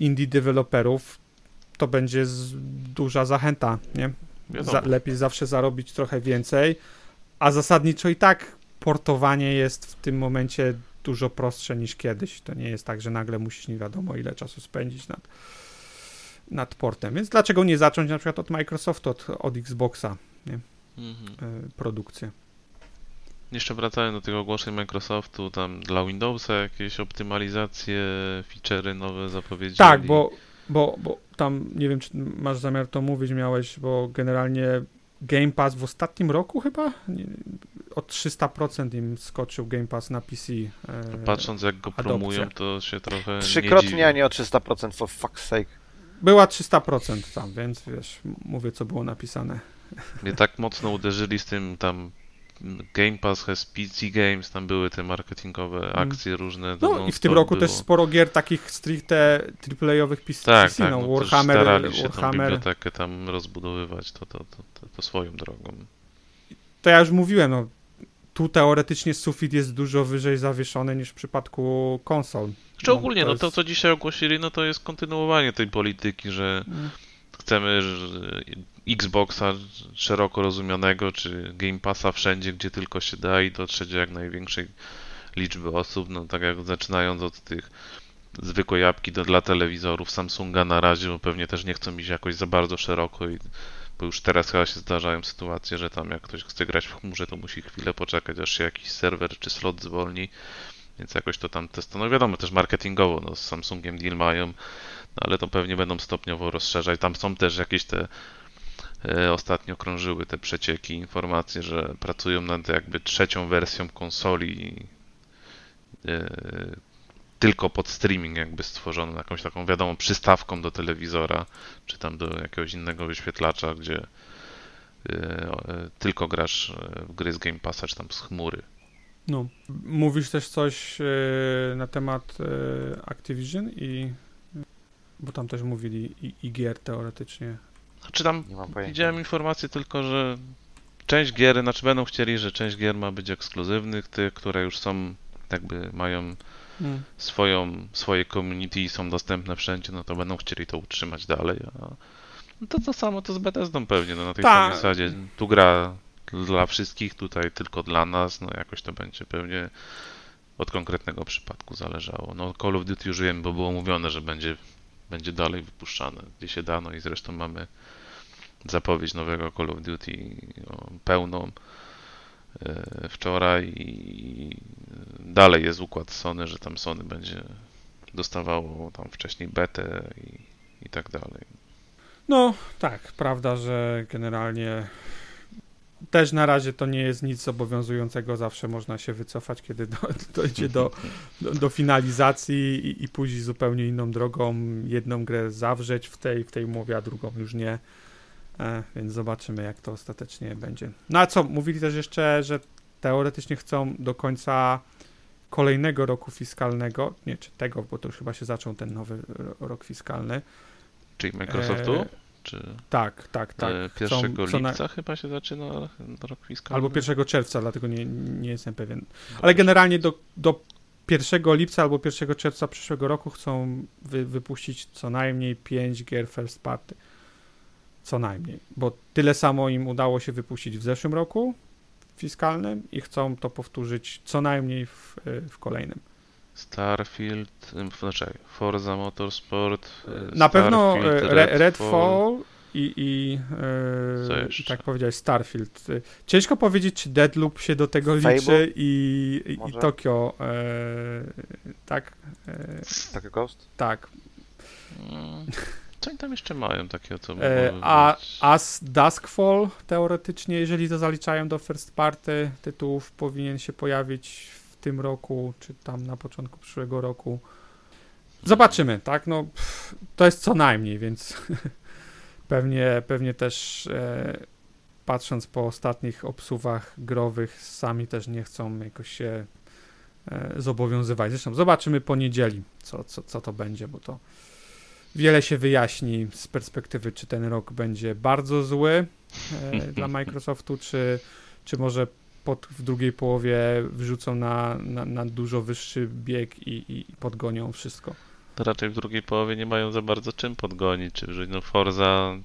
indie deweloperów to będzie duża zachęta, nie? Za, lepiej zawsze zarobić trochę więcej, a zasadniczo i tak portowanie jest w tym momencie dużo prostsze niż kiedyś. To nie jest tak, że nagle musisz nie wiadomo ile czasu spędzić nad, nad portem. Więc dlaczego nie zacząć na przykład od Microsoftu, od, od Xboxa Mhm. y, produkcję? Jeszcze wracając do tych ogłoszeń Microsoftu, tam dla Windowsa jakieś optymalizacje, feature'y nowe zapowiedzieli. Tak, bo, bo, bo tam nie wiem, czy masz zamiar to mówić, miałeś, bo generalnie Game Pass w ostatnim roku chyba nie, o 300% im skoczył Game Pass na PC. e, Patrząc jak go adopcja. promują, to się trochę nie Trzykrotnie, dziwię. a nie o 300%, for fuck's sake. Była 300% tam, więc wiesz, mówię co było napisane. Mnie tak mocno uderzyli z tym tam Game Pass has PC Games, tam były te marketingowe akcje różne. to Mm. No i w tym roku było. też sporo gier takich stricte AAA-owych PC, Tak, PC tak, no, no, Warhammer, starali się tą Warhammer. bibliotekę tam rozbudowywać, to, to, to, to, to swoją drogą. To ja już mówiłem, no, tu teoretycznie sufit jest dużo wyżej zawieszony niż w przypadku konsol. Czy ogólnie, no jest- to co dzisiaj ogłosili, no to jest kontynuowanie tej polityki, że Mm. chcemy Xboxa szeroko rozumianego, czy Game Passa wszędzie, gdzie tylko się da i dotrzeć do jak największej liczby osób, no tak jak zaczynając od tych zwykłej apki do, dla telewizorów Samsunga na razie, bo pewnie też nie chcą iść jakoś za bardzo szeroko i bo już teraz chyba się zdarzają sytuacje, że tam jak ktoś chce grać w chmurze, to musi chwilę poczekać, aż się jakiś serwer czy slot zwolni, więc jakoś to tam testują. No wiadomo, też marketingowo, no z Samsungiem deal mają, no ale to pewnie będą stopniowo rozszerzać. Tam są też jakieś te ostatnio krążyły te przecieki, informacje, że pracują nad jakby trzecią wersją konsoli e, tylko pod streaming jakby stworzoną, jakąś taką wiadomo przystawką do telewizora, czy tam do jakiegoś innego wyświetlacza, gdzie e, e, tylko grasz e, w gry z Game Passa, czy tam z chmury. No. Mówisz też coś e, na temat e, Activision i bo tam też mówili i, i gier teoretycznie. Czy tam Nie mam pojęcia. Widziałem informację tylko, że część gier, znaczy będą chcieli, że część gier ma być ekskluzywnych, tych, które już są, jakby mają Mm. swoją, swoje community i są dostępne wszędzie, no to będą chcieli to utrzymać dalej. A no to to samo to z Bethesdą pewnie, no na tej Tak. samej zasadzie. Tu gra dla wszystkich, tutaj tylko dla nas, no jakoś to będzie pewnie od konkretnego przypadku zależało. No Call of Duty już wiem, bo było mówione, że będzie, będzie dalej wypuszczane, gdzie się da, no i zresztą mamy zapowiedź nowego Call of Duty no, pełną e, wczoraj i dalej jest układ Sony, że tam Sony będzie dostawało tam wcześniej betę i, i tak dalej. No tak, prawda, że generalnie też na razie to nie jest nic zobowiązującego, zawsze można się wycofać, kiedy do, dojdzie do, do, do finalizacji i, i pójść zupełnie inną drogą, jedną grę zawrzeć w tej, w tej umowie, a drugą już nie. E, więc zobaczymy, jak to ostatecznie będzie. No a co, mówili też jeszcze, że teoretycznie chcą do końca kolejnego roku fiskalnego, nie, czy tego, bo to już chyba się zaczął ten nowy rok fiskalny. Czyli Microsoftu? E, czy... Tak, tak, tak. 1 Chcą, lipca na... chyba się zaczyna rok fiskalny? Albo 1 czerwca, dlatego nie, nie jestem pewien. Ale generalnie do, do 1 lipca albo 1 czerwca przyszłego roku chcą wy, wypuścić co najmniej 5 gier first party. Co najmniej. Bo tyle samo im udało się wypuścić w zeszłym roku fiskalnym i chcą to powtórzyć co najmniej w, w kolejnym. Starfield, znaczy Forza Motorsport. Na pewno Redfall, Redfall i, i, e, i tak powiedziałeś Starfield. Ciężko powiedzieć, czy Deadloop się do tego Fable? liczy i, i, Tokio, e, tak? E, Tokyo Ghost? Tak. Hmm. Co oni tam jeszcze mają takiego, co e, A As Duskfall teoretycznie, jeżeli to zaliczają do first party tytułów, powinien się pojawić w tym roku, czy tam na początku przyszłego roku. Zobaczymy, tak? No, pff, to jest co najmniej, więc pewnie, pewnie też e, patrząc po ostatnich obsuwach growych, sami też nie chcą jakoś się e, zobowiązywać. Zresztą zobaczymy po niedzieli, co, co, co to będzie, bo to wiele się wyjaśni z perspektywy, czy ten rok będzie bardzo zły e, dla Microsoftu, czy, czy może pod, w drugiej połowie wrzucą na, na, na dużo wyższy bieg i, i podgonią wszystko. To raczej w drugiej połowie nie mają za bardzo czym podgonić, czy wrzucić no Forza,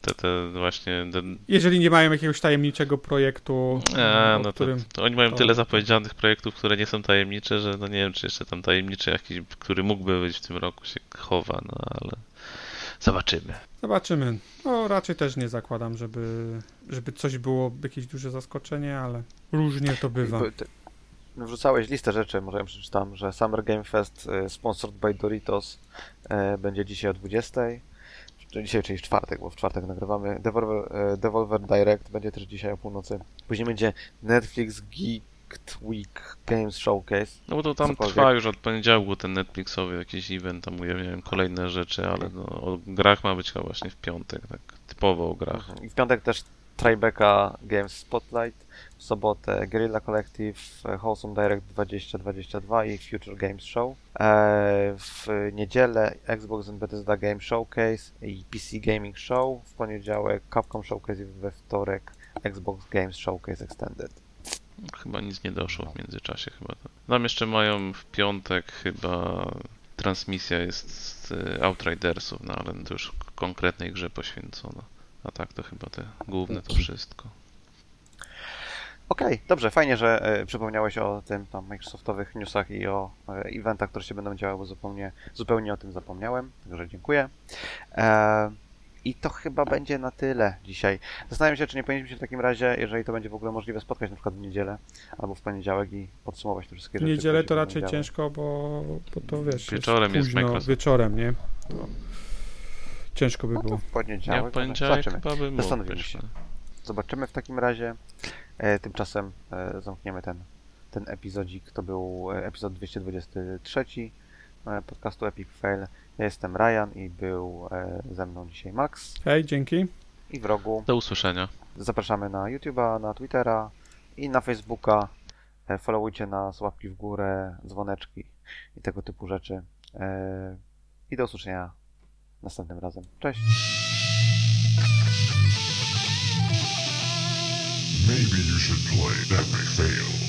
te, te właśnie... Ten... Jeżeli nie mają jakiegoś tajemniczego projektu, A, no którym... to, to, oni mają to... tyle zapowiedzianych projektów, które nie są tajemnicze, że no nie wiem, czy jeszcze tam tajemniczy jakiś, który mógłby być w tym roku się chowa, no ale zobaczymy. Zobaczymy. No raczej też nie zakładam, żeby, żeby coś było, jakieś duże zaskoczenie, ale różnie to bywa. Wrzucałeś listę rzeczy, może ja przeczytam, że Summer Game Fest y, sponsored by Doritos y, będzie dzisiaj o 20. Dzisiaj, czyli w czwartek, bo w czwartek nagrywamy. Devolver, y, Devolver Direct będzie też dzisiaj o północy. Później będzie Netflix Week Games Showcase. No bo to tam Cokolwiek. trwa już od poniedziałku ten Netflixowy jakiś event, tam ujawniają kolejne rzeczy, ale no, o grach ma być chyba właśnie w piątek, tak typowo o grach. Mhm. I w piątek też Tribeca Games Spotlight, w sobotę Guerrilla Collective, Wholesome Direct 2022 i Future Games Show. E, w niedzielę Xbox and Bethesda Game Showcase i PC Gaming Show. W poniedziałek Capcom Showcase i we wtorek Xbox Games Showcase Extended. Chyba nic nie doszło w międzyczasie chyba. Nam jeszcze mają w piątek chyba transmisja jest z Outridersów, no ale to już konkretnej grze poświęcona. A tak to chyba te główne to wszystko. Okej, okay, dobrze, fajnie, że e, przypomniałeś o tym tam Microsoftowych newsach i o e, eventach, które się będą działy, bo zupełnie, zupełnie o tym zapomniałem, także dziękuję. E, I to chyba będzie na tyle dzisiaj. Zastanawiam się, czy nie powinniśmy się w takim razie, jeżeli to będzie w ogóle możliwe, spotkać na przykład w niedzielę albo w poniedziałek i podsumować te wszystkie rzeczy. W niedzielę to raczej ciężko, bo, bo to wiesz, wieczorem jest, późno, jest wieczorem, nie? To ciężko by no było. w poniedziałek, ja w poniedziałek chyba by Zastanowimy się. No. Zobaczymy w takim razie. E, tymczasem e, zamkniemy ten, ten epizodzik. To był e, epizod 223 podcastu Epic Fail. Ja jestem Ryan i był ze mną dzisiaj Max. Hej, dzięki. I w rogu. Do usłyszenia. Zapraszamy na YouTube'a, na Twittera i na Facebooka. Followujcie nas, łapki w górę, dzwoneczki i tego typu rzeczy. I do usłyszenia następnym razem. Cześć! Maybe you should play Epic Fail.